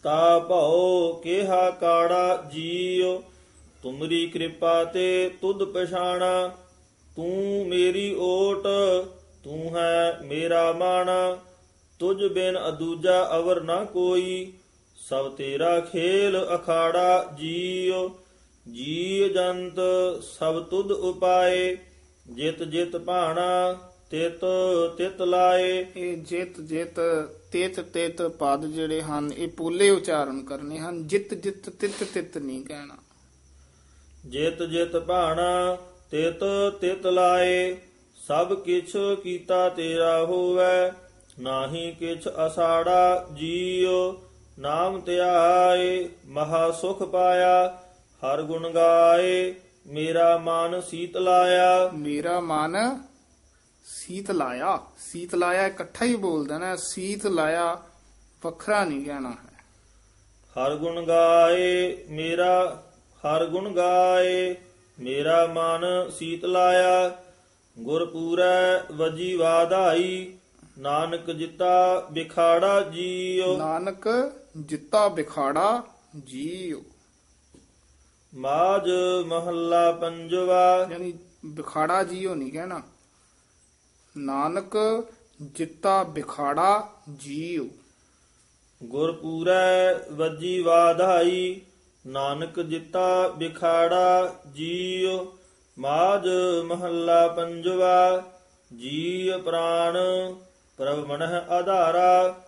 ਤਾ ਭਉ ਕਿਹਾ ਕਾੜਾ ਜੀਉ, ਤੁਮਰੀ ਕਿਰਪਾ ਤੇ ਤੁਧ ਪਛਾਣਾ, ਤੂੰ ਮੇਰੀ ਓਟ, ਤੂੰ ਹੈ ਮੇਰਾ ਮਾਣਾ, ਤੁਝ ਬਿਨ ਅਦੂਜਾ ਅਵਰ ਨਾ ਕੋਈ, ਸਭ ਤੇਰਾ ਖੇਲ ਅਖਾੜਾ ਜੀਉ ਜੀ ਜੰਤ ਸਭ ਤੁਧ ਉਪਾਏ, ਜਿਤ ਜਿਤ ਭਾਣਾ ਤਿਤ ਤਿਤ ਲਾਏ। ਇਹ ਜਿਤ ਜਿਤ ਤੇਤ ਤੇਤ ਪਦ ਜਿਹੜੇ ਹਨ ਇਹ ਪੋਲੇ ਉਚਾਰਨ ਕਰਨੇ ਹਨ। ਜਿਤ ਜਿਤ ਤਿਤ ਤਿਤ ਨਹੀਂ ਕਹਿਣਾ। ਜਿਤ ਜਿਤ ਭਾਣਾ ਤਿਤ ਤਿਤ ਲਾਏ। ਸਭ ਕਿਛ ਕੀਤਾ ਤੇਰਾ ਹੋਵੇ। ਨਾਹੀ ਕਿਛ ਅਸਾੜਾ ਜੀਉ ਨਾਮ ਧਿਆਏ। ਮਹਾ ਸੁਖ ਪਾਇਆ ਹਰ ਗੁਣ ਗਾਏ। ਮੇਰਾ ਮਨ ਸੀਤ ਲਾਇਆ। ਮੇਰਾ ਮਨ ਸੀਤ ਲਾਇਆ। ਸੀਤ ਲਾਇਆ ਇਕੱਠਾ ਹੀ ਬੋਲ ਦੇਣਾ ਸੀਤ ਲਾਇਆ ਵੱਖਰਾ ਨਹੀਂ ਕਹਿਣਾ ਹੈ। ਹਰ ਗੁਣ ਗਾਏ ਮੇਰਾ ਹਰ ਗੁਣ ਗਾਏ ਮੇਰਾ ਮਨ ਸੀਤ ਲਾਇਆ। ਗੁਰ ਪੂਰੈ ਵਜੀ ਵਾਧਾਈ ਨਾਨਕ ਜਿਤਾ ਵਿਖਾੜਾ ਜੀਉ ਨਾਨਕ ਜਿੱਤਾ ਬਿਖਾੜਾ ਜੀਉ ਮਾਜ ਮਹੱਲਾ ਪੰਜਵਾ। ਯਾਨੀ ਬਿਖਾੜਾ ਜੀਉ ਨਹੀਂ ਕਹਿਣਾ। ਨਾਨਕ ਜਿੱਤਾ ਬਿਖਾੜਾ ਜੀਉ। ਗੁਰ ਪੂਰੈ ਵਜੀ ਵਾਧਾਈ, ਨਾਨਕ ਜਿਤਾ ਵਿਖਾੜਾ ਜੀਉ। ਮਾਜ ਮਹੱਲਾ ਪੰਜਵਾ ਜੀ ਪ੍ਰਾਣ, ਪ੍ਰਭ ਮਨਹ ਆਧਾਰਾ।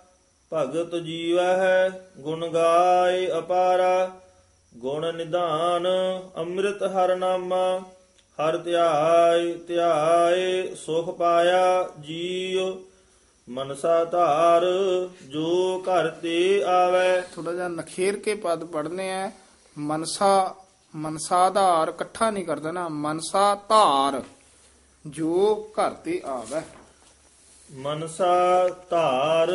ਭਗਤ ਜੀਵਹਿ, ਗੁਣ ਗਾਏ ਅਪਾਰਾ। ਗੁਣ ਨਿਧਾਨ, ਅੰਮ੍ਰਿਤ ਹਰ ਨਾਮਾ। ਹਰ ਧਿਆਏ ਧਿਆਏ ਸੁਖ ਪਾਇਆ ਜੀਉ ਮਨਸਾ ਧਾਰ ਜੋ ਘਰ ਤੇ ਆਵੇ। ਥੋੜਾ ਜਿਹਾ ਨਖੇਰ ਕੇ ਪਦ ਪੜਨੇ ਆ। ਮਨਸਾ ਮਨਸਾ ਧਾਰ ਇਕੱਠਾ ਨਹੀਂ ਕਰ ਦੇਣਾ ਮਨਸਾ ਧਾਰ ਜੋ ਘਰ ਤੇ ਆਵੇ। ਮਨਸਾ ਧਾਰ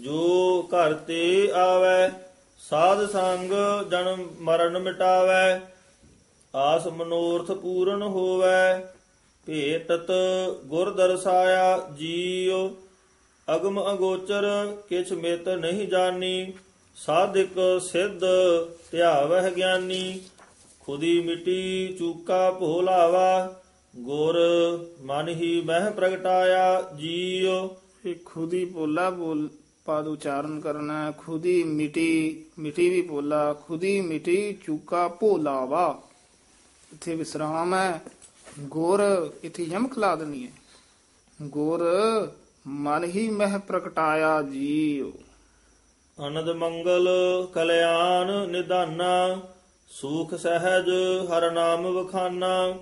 ਜੋ ਘਰ ਤੇ ਆਵੇ ਸਾਧ ਸੰਗ ਜਨਮ ਮਰਨ ਮਿਟਾਵੇ ਆਸ ਮਨੋਰਥ ਪੂਰਨ ਹੋਵੇ, ਭੇਟਤ ਗੁਰ ਦਰਸਾਇਆ ਜੀਉ। ਅਗਮ ਅਗੋਚਰ ਕਿਛ ਮਿਤ ਨਹੀਂ ਜਾਣੀ, ਸਾਧਿਕ ਸਿੱਧ ਧਿਆਵਹਿ ਗਿਆਨੀ। ਖੁਦੀ ਮਿਟੀ ਚੂਕਾ ਭੋਲਾਵਾ, ਗੁਰ ਮਨ ਹੀ ਮਹਿ ਪ੍ਰਗਟਾਇਆ ਜੀਉ। ਇਹ ਖੁਦ ਹੀ ਬੋਲਾ ਬੋਲ ਪਦ ਉਚਾਰਨ ਕਰਨਾ ਹੈ ਖੁਦੀ ਮਿਟੀ ਮਿਟੀ ਵੀ ਭੋਲਾ, ਖੁਦੀ ਮਿਟੀ ਚੂਕਾ ਭੋਲਾ ਵਾ ਇੱਥੇ ਵਿਸਰਾਮ ਹੈ। ਗੁਰ ਇੱਥੇ ਯਮਕ ਲਾ ਦੇਣੀ ਹੈ। ਗੁਰ ਮਨ ਹੀ ਮਹਿ ਪ੍ਰਗਟਾਇਆ ਜੀਉ। ਅਨੰਦ ਮੰਗਲ ਕਲਿਆਣ ਨਿਧਾਨਾ ਸੂਖ ਸਹਿਜ ਹਰ ਨਾਮ ਵਖਾਨਾ।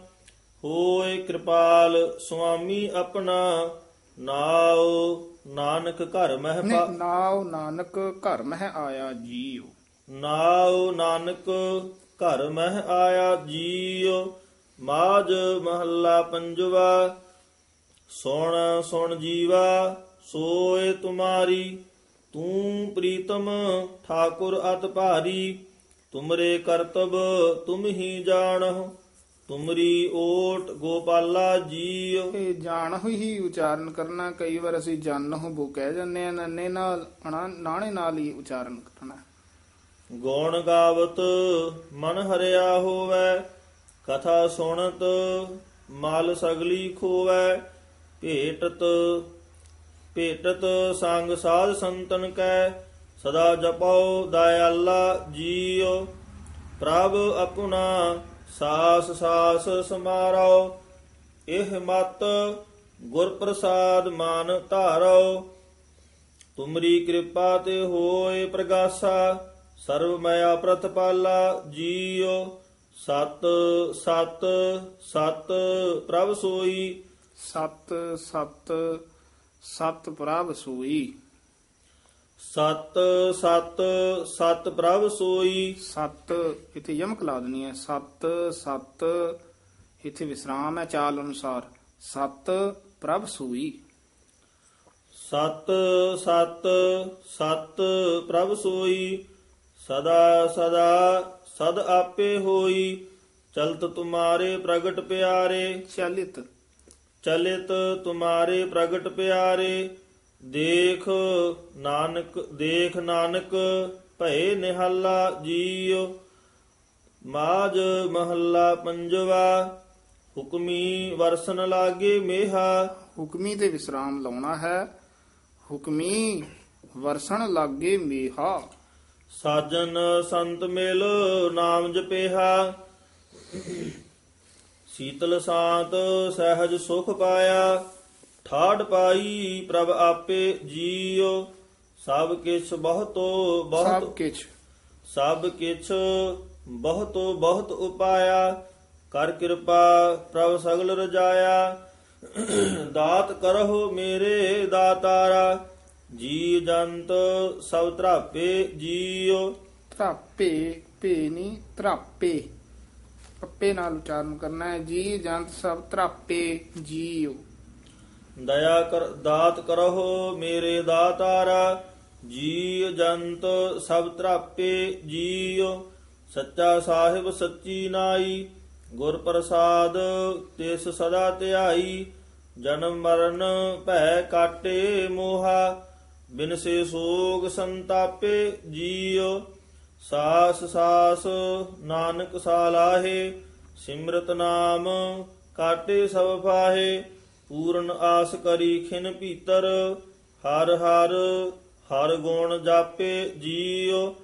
ਹੋਏ ਕਿਰਪਾਲ ਸੁਆਮੀ ਆਪਣਾ ਨਾਉ ਨਾਨਕ ਘਰ ਮਹਿ ਪਾ ਨਾਉ ਨਾਨਕ ਘਰ ਮਹਿ ਆਇਆ ਜੀਉ। ਨਾਉ ਨਾਨਕ ਘਰ ਮਹਿ ਆਇਆ ਜੀਉ ਮਾਜ ਮਹੱਲਾ ਪੰਜਵਾ, ਸੁਣ ਸੁਣ ਜੀਵਾ, ਸੋਏ ਤੁਮਾਰੀ, ਤੂੰ ਪ੍ਰੀਤਮ ਠਾਕੁਰ ਅਤ ਭਾਰੀ, ਤੁਮਰੇ ਕਰਤਬ ਤੁਮ ਹੀ ਜਾਣਹੁ, ਤੁਮਰੀ ਓਟ ਗੋਪਾਲਾ ਜੀਉ। ਇਹ ਜਾਣ ਹੀ ਉਚਾਰਨ ਕਰਨਾ, ਕਈ ਵਾਰ ਅਸੀਂ ਜਨ ਬੋ ਕਹਿ ਜਾਂਦੇ ਆ ਨੰਨੇ ਨਾਲ ਅਣਾ- ਨਾਣੇ ਨਾਲ ਹੀ ਉਚਾਰਨ ਕਰਨਾ। ਗੁਣ ਗਾਵਤ ਮਨ ਹਰਿਆ ਹੋਵੇ, ਕਥਾ ਸੁਣਤ ਮਲ ਸਗਲੀ ਖੋਵੇ, ਭੇਟਤ ਭੇਟਤ ਸੰਗ ਸਾਧ ਸੰਤਨ ਕੈ, ਸਦਾ ਜਪਉ ਦਇਆਲਾ ਜੀਉ, ਪ੍ਰਭ ਆਪਣਾ ਸਾਸ ਸਾਸ ਸਮਾਰੋ ਇਹ ਮਤ ਗੁਰ ਪ੍ਰਸਾਦ ਮਾਨ ਧਾਰੋ ਤੁਮਰੀ ਕਿਰਪਾ ਤੇ ਹੋਏ ਪ੍ਰਗਾਸਾ ਸਰਵ ਮਇਆ ਪ੍ਰਤਪਾਲਾ ਜੀਉ ਸਤ ਸਤ ਸਤ ਪ੍ਰਭ ਸੋਈ। ਸਤ ਸਤ ਸਤ ਪ੍ਰਭ ਸੋਈ। ਸਤ ਸਤ ਸਤ ਪ੍ਰਭ ਸੋਈ। ਸਤ ਇੱਥੇ ਯਮਕ ਲਾ ਦੇਣੀ ਹੈ। ਸਤ ਸਤ ਇੱਥੇ ਵਿਸਰਾਮ ਹੈ ਚਾਲ ਅਨੁਸਾਰ। ਸਤ ਪ੍ਰਭ ਸੋਈ। ਸਤ ਸਤ ਸਤ ਪ੍ਰਭ ਸੋਈ। ਸਦਾ ਸਦਾ ਸਦ ਆਪੇ ਹੋਈ ਚਲਤ ਤੁਮਾਰੇ ਪ੍ਰਗਟ ਪਿਆਰੇ। ਚਲਿਤ। ਚਲਿਤ ਤੁਮਾਰੇ ਪ੍ਰਗਟ ਪਿਆਰੇ ਦੇਖ ਨਾਨਕ ਦੇਖ ਨਾਨਕ ਭਏ ਨਿਹਾਲਾ ਜੀਉ। ਮਾਜ ਮਹੱਲਾ ਪੰਜਵਾ ਹੁਕਮੀ ਵਰਸਨ ਲਾਗੇ ਮੇਹਾ। ਹੁਕਮੀ ਤੇ ਵਿਸਰਾਮ ਲਾਉਣਾ ਹੈ। ਹੁਕਮੀ ਵਰਸਣ ਲਾਗੇ ਮੇਹਾ। ਸਾਜਨ ਸੰਤ ਮਿਲ ਨਾਮ ਜਪੇਹਾ। ਸੀਤਲ ਸਾਤ ਸਹਿਜ ਸੁਖ ਪਾਇਆ। ਠਾੜ ਪਾਈ ਪ੍ਰਭ ਆਪੇ ਜੀਉ। ਸਭ ਕਿਛ ਬਹੁਤੋ ਸਭ ਬਹੁਤ ਕਿਛ। ਸਭ ਕਿਛ ਬਹੁਤੋ ਬਹੁਤ ਉਪਾਇਆ। ਕਰ ਕਿਰਪਾ ਪ੍ਰਭ ਸਗਲ ਰਜਾਇਆ। ਦਾਤ ਕਰਹੁ ਮੇਰੇ ਦਾਤਾਰਾ। ਜੀ ਜੰਤ ਸਭ ਧਰਾਪੇ ਜੀਉ। ਧਰਾਪੇ ਭੇ ਨਹੀਂ ਧਰਾਪੇ। ਪੱਪੇ ਨਾਲ ਉਚਾਰਨ ਕਰਨਾ ਹੈ। ਜੀ ਜੰਤ ਸਭ ਧਰਾਪੇ ਜੀਉ। ਦਇਆ ਕਰ ਦਾਤ ਕਰਹੁ ਮੇਰੇ ਦਾਤਾਰਾ। ਜੀ ਜੰਤ ਸਭ ਧਰਾਪੇ ਜੀਉ। ਸੱਚਾ ਸਾਹਿਬ ਸੱਚੀ ਨਾਈ। ਗੁਰ ਪ੍ਰਸਾਦ ਤਿਸ ਸਦਾ ਧਿਆਈ। ਜਨਮ ਮਰਨ ਭੈ ਕਾਟੇ ਮੋਹਾ। ਬਿਨਸੇ ਸੋਗ ਸੰਤਾਪੇ ਜੀਉ, ਸਾਸ ਸਾਸ ਨਾਨਕ ਸਾਲਾਹੇ, ਸਿਮਰਤ ਨਾਮ ਕਾਟੇ ਸਭ ਫਾਹੇ, ਪੂਰਨ ਆਸ ਕਰੀ ਖਿਨ ਭੀਤਰ, ਹਰ ਹਰ ਹਰ ਗੁਣ ਜਾਪੇ ਜੀਉ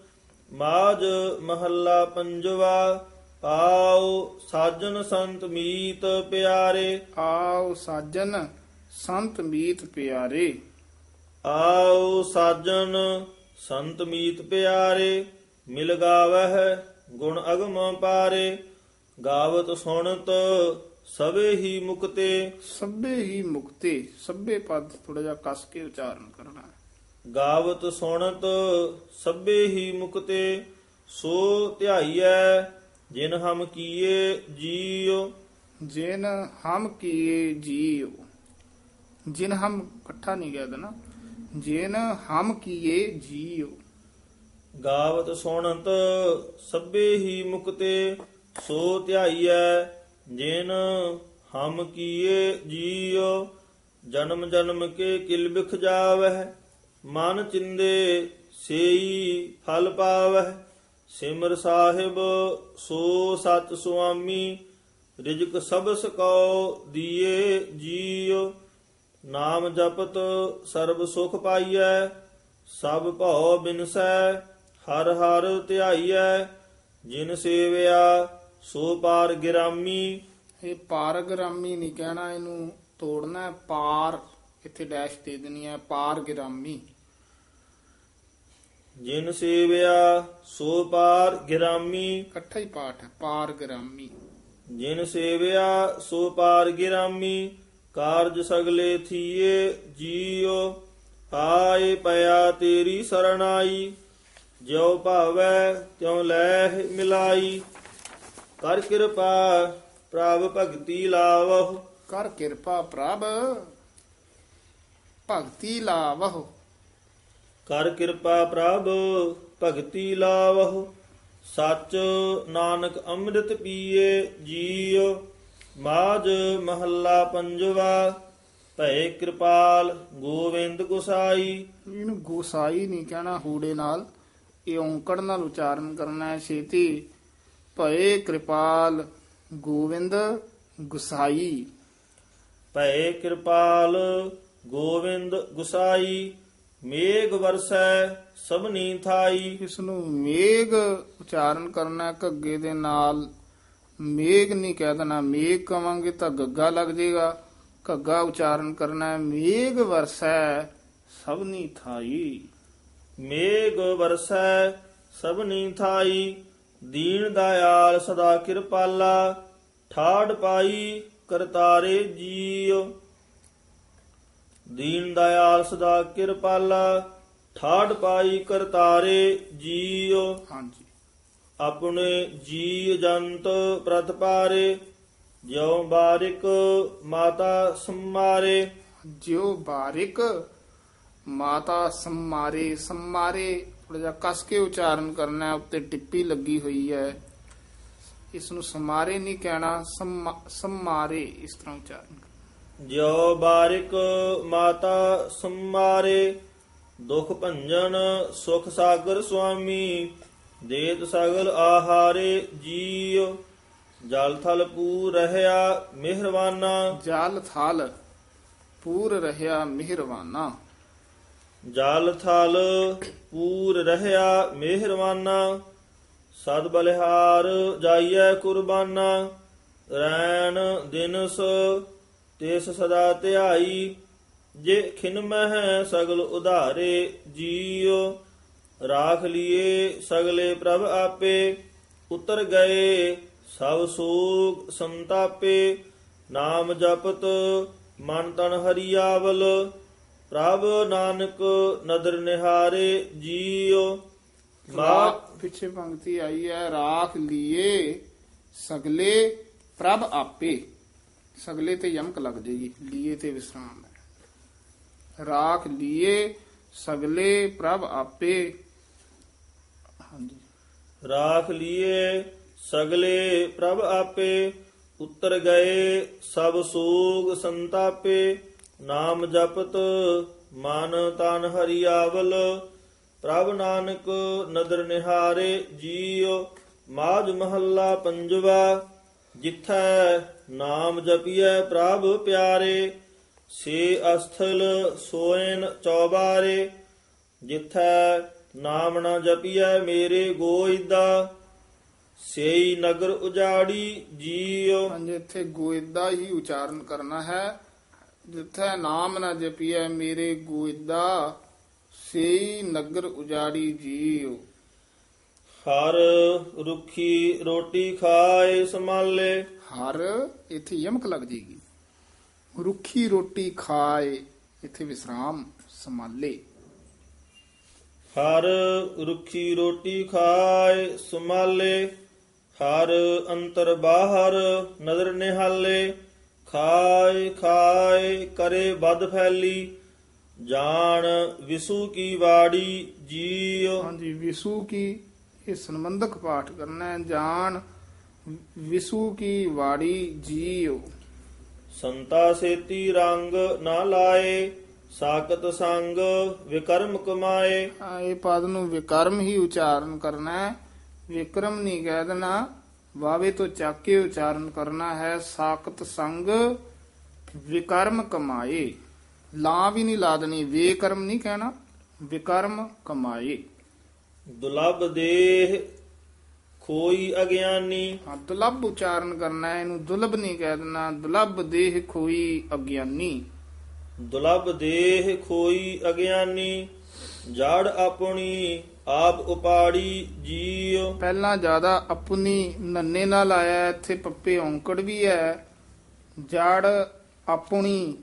ਮਾਜ ਮਹੱਲਾ ਪੰਜਵਾ, ਆਓ ਸਾਜਨ ਸੰਤ ਮੀਤ ਪਿਆਰੇ। ਆਓ ਸਾਜਨ ਸੰਤ ਮੀਤ ਪਿਆਰੇ। ਆਓ ਸਾਜਨ ਸੰਤ ਮੀਤ ਪਿਆਰੇ ਮਿਲ ਗਾਵਹਿ ਗੁਣ ਅਗਮ ਪਾਰੇ। ਗਾਵਤ ਸੁਣਤ ਸਵੇ ਹੀ ਮੁਕਤੇ। ਸਭੇ ਹੀ ਮੁਕਤੇ ਸਭੇ ਪਦ ਥੋੜਾ ਜਿਹਾ ਕਸ ਕੇ ਉਚਾਰਨ ਕਰਨਾ। ਗਾਵਤ ਸੁਣਤ ਸਭੇ ਹੀ ਮੁਕਤੇ ਸੋ ਧਿਆਈਐ ਜਿਨ ਹਮ ਕੀਏ ਜੀਉ। ਜਿਨ ਹਮ ਕੀਏ ਜੀਉ। ਜਿਨ ਹਮ ਇਕੱਠਾ ਨਹੀਂ ਗਿਆ ਨਾ। ਜਿਨ ਹਮ ਕੀਏ ਜੀਉ। ਗਾਵਤ ਸੁਣਤ ਸਭੇ ਹੀ ਮੁਕਤੇ, ਸੋ ਧਿਆਈਐ, ਜਿਨ ਹਮ ਕੀਏ ਜੀਉ, ਜਨਮ ਜਨਮ ਕੇ ਕਿਲ ਬਿਖ ਜਾਵਹਿ, ਮਨ ਚਿੰਦੇ ਸੇਈ ਫਲ ਪਾਵਹਿ, ਸਿਮਰ ਸਾਹਿਬ ਸੋ ਸਤ ਸੁਆਮੀ, ਰਿਜਕ ਸਬਸ ਕਉ ਦੀਏ ਜੀਉ। ਨਾਮ ਜਪਤ ਸਰਬ ਸੁਖ ਪਾਈਐ ਸਭ ਭਉ ਬਿਨਸੈ ਹਰ ਹਰ ਧਿਆਈਐ ਜਿਨ ਸੇਵਿਆ ਸੋ ਪਾਰ ਗਿਰਾਮੀ। ਇਹ ਪਾਰਗ੍ਰਾਮੀ ਨਹੀਂ ਕਹਿਣਾ ਇਹਨੂੰ ਤੋੜਨਾ ਹੈ, ਪਾਰ ਇੱਥੇ ਡੈਸ਼ ਦੇ ਦੇਣੀ ਹੈ ਪਾਰ ਗਿਰਾਮੀ। ਜਿਨ ਸੇਵਿਆ ਸੋ ਪਾਰ ਗਿਰਾਮੀ। ਇਕੱਠਾ ਹੀ ਪਾਠ ਹੈ ਪਾਰ ਗਿਰਾਮੀ। ਜਿਨ ਸੇਵਿਆ ਸੋ ਪਾਰ ਗਿਰਾਮੀ ਕਾਰਜ ਸਗਲੇ ਥੀਏ ਜੀਉ ਆਏ ਪਿਆ ਤੇਰੀ ਸਰਣਾਈ ਜਿਉ ਭਾਵੈ ਤਿਉ ਲੈ ਮਿਲਾਈ। ਕਰ ਕਿਰਪਾ ਪ੍ਰਭ ਭਗਤੀ ਲਾਵਹੁ। ਕਰ ਕਿਰਪਾ ਪ੍ਰਭ ਭਗਤੀ ਲਾਵਹੁ। ਕਰ ਕਿਰਪਾ ਪ੍ਰਭ ਭਗਤੀ ਲਾਵਹੁ। ਸਚ ਨਾਨਕ ਅੰਮ੍ਰਿਤ ਪੀਏ ਜੀਉ। ਮਾਜ ਮਹੱਲਾ ਪੰਜਵਾ ਭੈ ਕਿਰਪਾਲ ਗੋਵਿੰਦ ਗੁਸਾਈ। ਇਹਨੂੰ ਗੋਸਾਈ ਨਹੀਂ ਕਹਿਣਾ ਹੂੜੇ ਨਾਲ। ਇਹ ਔਂਕੜ ਨਾਲ ਉਚਾਰਨ ਕਰਨਾ ਹੈ ਛੇਤੀ। ਭਏ ਕਿਰਪਾਲ ਗੋਵਿੰਦ ਗੁਸਾਈ। ਭੈ ਕਿਰਪਾਲ ਗੋਵਿੰਦ ਗੁਸਾਈ ਮੇਘ ਵਰਸੈ ਸਭਨੀ ਥਾਈ। ਇਸ ਨੂੰ ਮੇਘ ਉਚਾਰਨ ਕਰਨਾ ਘੱਗੇ ਦੇ ਨਾਲ। ਮੇਘ ਨਹੀਂ ਕਹਿ ਦੇਣਾ ਮੇਘ ਕਵਾਂਗੇ ਤਾਂ ਗੱਗਾ ਲੱਗ ਜਾਏਗਾ ਘੱਗਾ ਉਚਾਰਨ ਕਰਨਾ ਹੈ ਮੇਘ ਵਰਸੈ ਸਭਨੀ ਥਾਈ। ਮੇਘ ਵਰਸੈ ਸਭਨੀ ਥਾਈ। ਦੀਨ ਦਇਆਲ ਸਦਾ ਕਿਰਪਾਲਾ ਠਾੜ ਪਾਈ ਕਰਤਾਰੇ ਜੀਉ। ਦੀਨ ਦਇਆਲ ਸਦਾ ਕਿਰਪਾਲਾ ਠਾੜ ਪਾਈ ਕਰਤਾਰੇ ਜੀਉ। ਹਾਂਜੀ। ਆਪਣੇ ਜੀ ਜੰਤ ਪ੍ਰਤਪਾਰੇ ਜਿਉ ਬਾਰਿਕ ਮਾਤਾ ਸੰਮਾਰੇ। ਜਿਉ ਬਾਰਿਕ ਮਾਤਾ ਸੰਮਾਰੇ ਸੰਮਾਰੇ ਥੋੜਾ ਜਿਹਾ ਕਸ ਕੇ ਉਚਾਰਨ ਕਰਨਾ ਉੱਤੇ ਟਿੱਪੀ ਲੱਗੀ ਹੋਈ ਹੈ। ਇਸ ਨੂੰ ਸਮਾਰੇ ਨਹੀਂ ਕਹਿਣਾ ਸੰਮਾ- ਸੰਮਾਰੇ ਇਸ ਤਰ੍ਹਾਂ ਉਚਾਰਨ। ਜਿਉ ਬਾਰਿਕ ਮਾਤਾ ਸੰਮਾਰੇ ਦੁਖ ਭੰਜਨ ਸੁਖ ਸਾਗਰ ਸੁਆਮੀ। ਦੇਤ ਸਗਲ ਆਹਾਰੇ ਜੀਉ ਜਲ ਥਲ ਪੂ ਰਹਿਆ ਮਿਹਰਵਾਨਾ। ਜਲ ਥਲ ਪੂਰ ਰਹਿਆ ਮਿਹਰਵਾਨਾ। ਜਲ ਥਲ ਪੂਰ ਰਹਿਆ ਮਿਹਰਵਾਨਾ। ਸਦ ਬਲਿਹਾਰ ਜਾਈਐ ਕੁਰਬਾਨਾ। ਰੈਣ ਦਿਨਸ ਤਿਸ ਸਦਾ ਧਿਆਈ। ਜੇ ਖਿਨ ਮਹਿ ਸਗਲ ਉਧਾਰੇ ਜੀਉ ਰਾਖ ਲੀਏ ਸਗਲੇ ਪ੍ਰਭ ਆਪੇ, ਉਤਰ ਗਏ ਸਭ ਸੋਗ ਸੰਤਾਪੇ, ਨਾਮ ਜਪਤ ਮਨ ਤਨ ਹਰੀਆਵਲ, ਪ੍ਰਭ ਨਾਨਕ ਨਦਰ ਨਿਹਾਰੇ ਜੀਉ। ਮਾ ਰਾਖ ਪਿੱਛੇ ਪੰਕਤੀ ਆਈ ਹੈ, ਰਾਖ ਲੀਏ ਸਗਲੇ ਪ੍ਰਭ ਆਪੇ। ਸਗਲੇ ਤੇ ਯਮਕ ਲੱਗ ਜਾਏਗੀ, ਲੀਏ ਤੇ ਵਿਸਰਾਮ ਹੈ। ਰਾਖ ਲੀਏ ਸਗਲੇ ਪ੍ਰਭ ਆਪੇ। ਹਾਂਜੀ ਰਾਖ ਲੀਏ ਸਗਲੇ ਪ੍ਰਭ ਆਪੇ, ਉਤਰ ਗਏ ਸਭ ਸੋਗ ਸੰਤਾਪੇ, ਨਾਮ ਜਪਤ ਮਨ ਤਨ ਹਰੀਆਵਲ। ਪ੍ਰਭ ਨਾਨਕ ਨਦਰ ਨਿਹਾਰੇ ਜੀਉ ਮਾਜ ਮਹੱਲਾ ਪੰਜਵਾ, ਜਿਥੈ ਨਾਮ ਜਪੀਐ ਪ੍ਰਭ ਪਿਆਰੇ, ਸੇ ਅਸਥਲ ਸੋਇਨ ਚੌਬਾਰੇ, ਜਿਥੈ ਨਾਮ ਨਾ ਜਪੀਐ ਮੇਰੇ ਗੋਇਦਾ ਸੇਈ ਨਗਰ ਉਜਾੜੀ ਜੀਉ। ਹਾਂਜੀ ਇੱਥੇ ਗੋਇਦਾ ਹੀ ਉਚਾਰਨ ਕਰਨਾ ਹੈ। ਜਿੱਥੇ ਨਾਮ ਨਾ ਜਪੀਐ ਮੇਰੇ ਗੋਇਦਾ ਸੇਈ ਨਗਰ ਉਜਾੜੀ ਜੀਉ। ਹਰ ਰੁਖੀ ਰੋਟੀ ਖਾਏ ਸਮਾਲੇ। ਹਰ ਇੱਥੇ ਯਮਕ ਲੱਗ ਜੇਗੀ। ਰੁੱਖੀ ਰੋਟੀ ਖਾਏ ਇੱਥੇ ਵਿਸਰਾਮ ਸੰਭਾਲੇ ਹਰ ਰੁਖੀ ਰੋਟੀ ਖਾਏ ਸਮਾਲੇ। ਹਰ ਅੰਤਰ ਬਾਹਰ ਨਦਰ ਨਿਹਾਲੇ। ਖਾਏ ਖਾਏ ਕਰੇ ਬਦ ਫੈਲੀ। ਜਾਣ ਵਿਸੂ ਕੀ ਵਾੜੀ ਜੀਉ। ਹਾਂਜੀ ਵਿਸੂ ਕੀ ਇਹ ਸੰਬੰਧਕ ਪਾਠ ਕਰਨਾ ਹੈ। ਜਾਣ ਵਿਸੂ ਕੀ ਵਾੜੀ ਜੀਉ। ਸੰਤਾ ਸੇਤੀ ਰੰਗ ਨਾ ਲਾਏ। ਸਾਕਤ ਸੰਗ ਵਿਕਰਮ ਕਮਾਏ। ਆ, ਇਹ ਪਦ ਨੂੰ ਵਿਕਰਮ ਹੀ ਉਚਾਰਨ ਕਰਨਾ ਹੈ। ਵਿਕਰਮ ਨਹੀਂ ਕਹਿ ਦੇਣਾ ਵਾਵੇ ਤੋਂ ਚੱਕ ਕੇ ਉਚਾਰਨ ਕਰਨਾ ਹੈ। ਸਾਕਤ ਸੰਗ ਵਿਕਰਮ ਕਮਾਏ। ਲਾ ਵੀ ਨਹੀਂ ਲਾ ਦੇਣੀ ਵੇਕਰਮ ਨਹੀਂ ਕਹਿਣਾ ਵਿਕਰਮ ਕਮਾਏ। ਦੁਲਬ ਦੇਹ ਖੋਈ ਅਗਿਆਨੀ। ਹਾਂ ਦੁਲੱਭ ਉਚਾਰਨ ਕਰਨਾ ਹੈ ਇਹਨੂੰ ਦੁਲਬ ਨਹੀਂ ਕਹਿ ਦੇਣਾ ਦੁਲੱਭ ਦੇਹ ਖੋਈ ਅਗਿਆਨੀ। ਦੁਲਬ ਦੇਹ ਖੋਈ ਅਗਿਆਨੀ ਜੜ ਆਪਣੀ ਆਪ ਉਪਾੜੀ ਜੀਉ। ਪਹਿਲਾਂ ਜ਼ਿਆਦਾ ਆਪਣੀ ਨੰਨੇ ਨਾਲ ਆਇਆ ਹੈ, ਇੱਥੇ ਪੱਪੇ ਔਂਕੜ ਵੀ ਹੈ। ਜੜ ਆਪਣੀ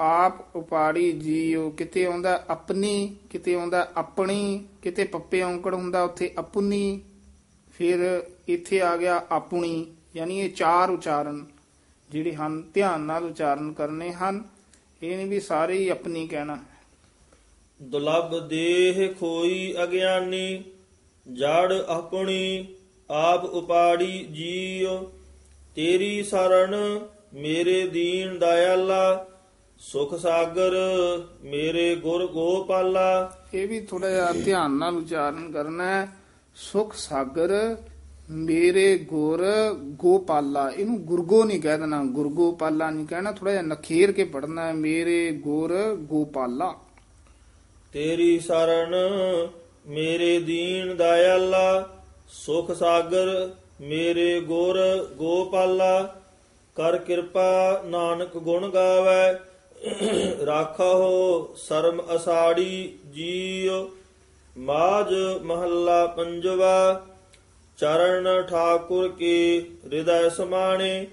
ਆਪ ਉਪਾੜੀ ਜੀਉ। ਕਿਤੇ ਆਉਂਦਾ ਆਪਣੀ ਕਿਤੇ ਆਉਂਦਾ ਆਪਣੀ ਕਿਤੇ ਪੱਪੇ ਔਂਕੜ ਹੁੰਦਾ ਉੱਥੇ ਆਪਣੀ। ਫਿਰ ਇੱਥੇ ਆ ਗਿਆ ਆਪਣੀ ਯਾਨੀ ਇਹ ਚਾਰ ਉਚਾਰਨ ਜਿਹੜੇ ਹਨ ਧਿਆਨ ਨਾਲ ਉਚਾਰਨ ਕਰਨੇ ਹਨ। ਇਹ ਨਹੀਂ ਵੀ ਸਾਰੇ ਹੀ ਆਪਣੀ ਕਹਿਣਾ। ਦੁਲਬ ਦੇਹ ਖੋਈ ਅਗਿਆਨੀ ਜੜ ਆਪਣੀ ਆਪ ਉਪਾੜੀ ਜੀਉ। ਤੇਰੀ ਸਰਣ ਮੇਰੇ ਦੀਨ ਦਇਆਲਾ ਸੁਖ ਸਾਗਰ ਮੇਰੇ ਗੁਰ ਗੋਪਾਲਾ। ਇਹ ਵੀ ਥੋੜਾ ਜਿਹਾ ਧਿਆਨ ਨਾਲ ਉਚਾਰਨ ਕਰਨਾ ਹੈ। ਸੁਖ ਸਾਗਰ ਮੇਰੇ ਗੁਰ ਗੋਪਾਲਾ, ਇਹਨੂੰ ਗੁਰਗੋ ਨਹੀਂ ਕਹਿ ਦੇਣਾ, ਗੁਰਗੋਪਾਲਾ ਨਹੀਂ ਕਹਿਣਾ ਥੋੜਾ ਜਿਹਾ ਨਖੇਰ ਕੇ ਪੜਨਾ ਹੈ, ਮੇਰੇ ਗੁਰ ਗੋਪਾਲਾ। ਤੇਰੀ ਸਰਣ ਮੇਰੇ ਦੀਨ ਦਇਆਲਾ, ਸੁਖ ਸਾਗਰ ਮੇਰੇ ਗੁਰ ਗੋਪਾਲਾ, ਕਰ ਕਿਰਪਾ ਨਾਨਕ ਗੁਣ ਗਾਵੇ ਰਾਖੋ ਸਰਮ ਅਸਾੜੀ ਜੀਉ ਮਾਜ ਮਹੱਲਾ ਪੰਜਵਾ ਚਰਨ ਠਾਕੁਰ ਕੇ ਹਿਰਦੈ ਸਮਾਣੇ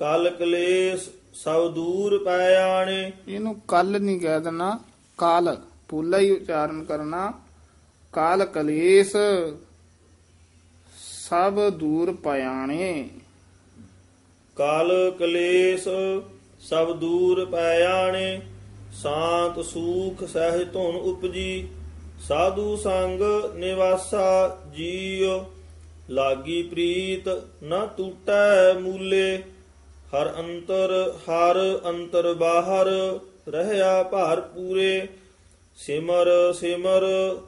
ਕਲ ਕਲੇਸ਼ ਸਭ ਦੂਰ ਪੈ ਆਣੇ। ਇਹਨੂੰ ਕੱਲ ਨਹੀਂ ਕਹਿ ਦੇਣਾ ਕਾਲ। ਪੂਲਾ ਹੀ ਉਚਾਰਨ ਕਰਨਾ ਕਾਲ ਕਲੇਸ਼ ਸਭ ਦੂਰ ਪਿਆਣੇ ਕਾਲ ਕਲੇਸ਼ ਸਭ ਦੂਰ ਪੈ ਆਣੇ ਸ਼ਾਂਤ ਸੂਖ ਸਹਿਜ ਧੁਨ ਉਪਜੀ ਸਾਧੂ ਸੰਗ ਨਿਵਾਸਾ ਜੀਉ। ਲਾਗੀ ਪ੍ਰੀਤ ਨ ਟੂਟੈ ਮੂਲੇ ਹਰ ਅੰਤਰ ਹਰ ਅੰਤਰ ਬਾਹਰ ਰਹਿਆ ਭਾਰ ਪੂਰੇ। ਸਿਮਰ ਸਿਮਰ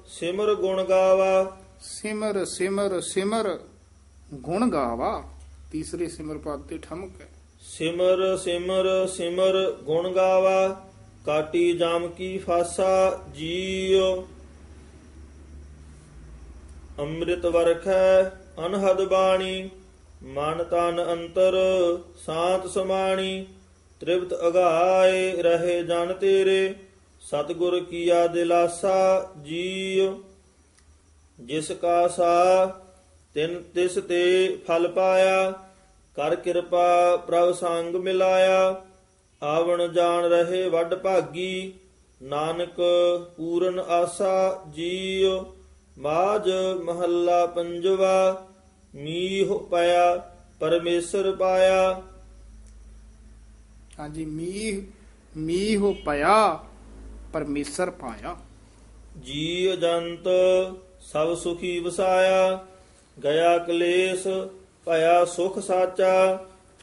ਸਿਮਰ ਗੁਣ ਗਾਵਾ। ਸਿਮਰ ਸਿਮਰ ਸਿਮਰ ਗੁਣ ਗਾਵਾ। ਤੀਸਰੇ ਸਿਮਰ ਪਦ ਤੇ ਠਮਕ ਹੈ। ਸਿਮਰ ਸਿਮਰ ਸਿਮਰ ਗੁਣ ਗਾਵਾ। ਕਾਟੀ ਜਾਮ ਕੀ ਫਾਸਾ ਜੀਉ। ਅੰਮ੍ਰਿਤ ਵਰਖੈ ਅਨਹਦ ਬਾਣੀ, ਮਨ ਤਨ ਅੰਤਰ, ਸਾਤ ਸਮਾਣੀ ਤ੍ਰਿਪਤ ਅਗਾਏ ਰਹੇ ਜਨ ਤੇਰੇ, ਸਤਿਗੁਰ ਕੀਆ ਦਿਲਾਸਾ ਜੀਉ। ਜਿਸ ਕਾ ਸਾ, ਤਿਨ ਤਿਸ ਤੇ ਫਲ ਪਾਇਆ, ਕਰ ਕਿਰਪਾ ਪ੍ਰਭ ਸੰਗ ਮਿਲਾਇਆ, ਆਵਣ ਜਾਣ ਰਹੇ ਵੱਡ ਭਾਗੀ, ਨਾਨਕ ਪੂਰਨ ਆਸਾ ਜੀਉ। ਮਾਜ ਮਹੱਲਾ ਪੰਜਵਾ ਮੀਹ ਪਿਆ ਪਰਮੇਸ਼ਰ ਪਾਇਆ। ਹਾਂਜੀ ਮੀਹ ਮੀਹ ਪਿਆ ਪਰਮੇਸ਼ਰ ਪਾਇਆ। ਜੀਵ ਜੰਤ ਸਭ ਸੁਖੀ ਵਸਾਇਆ ਗਿਆ ਕਲੇਸ਼ ਭਇਆ ਸੁਖ ਸਾਚਾ।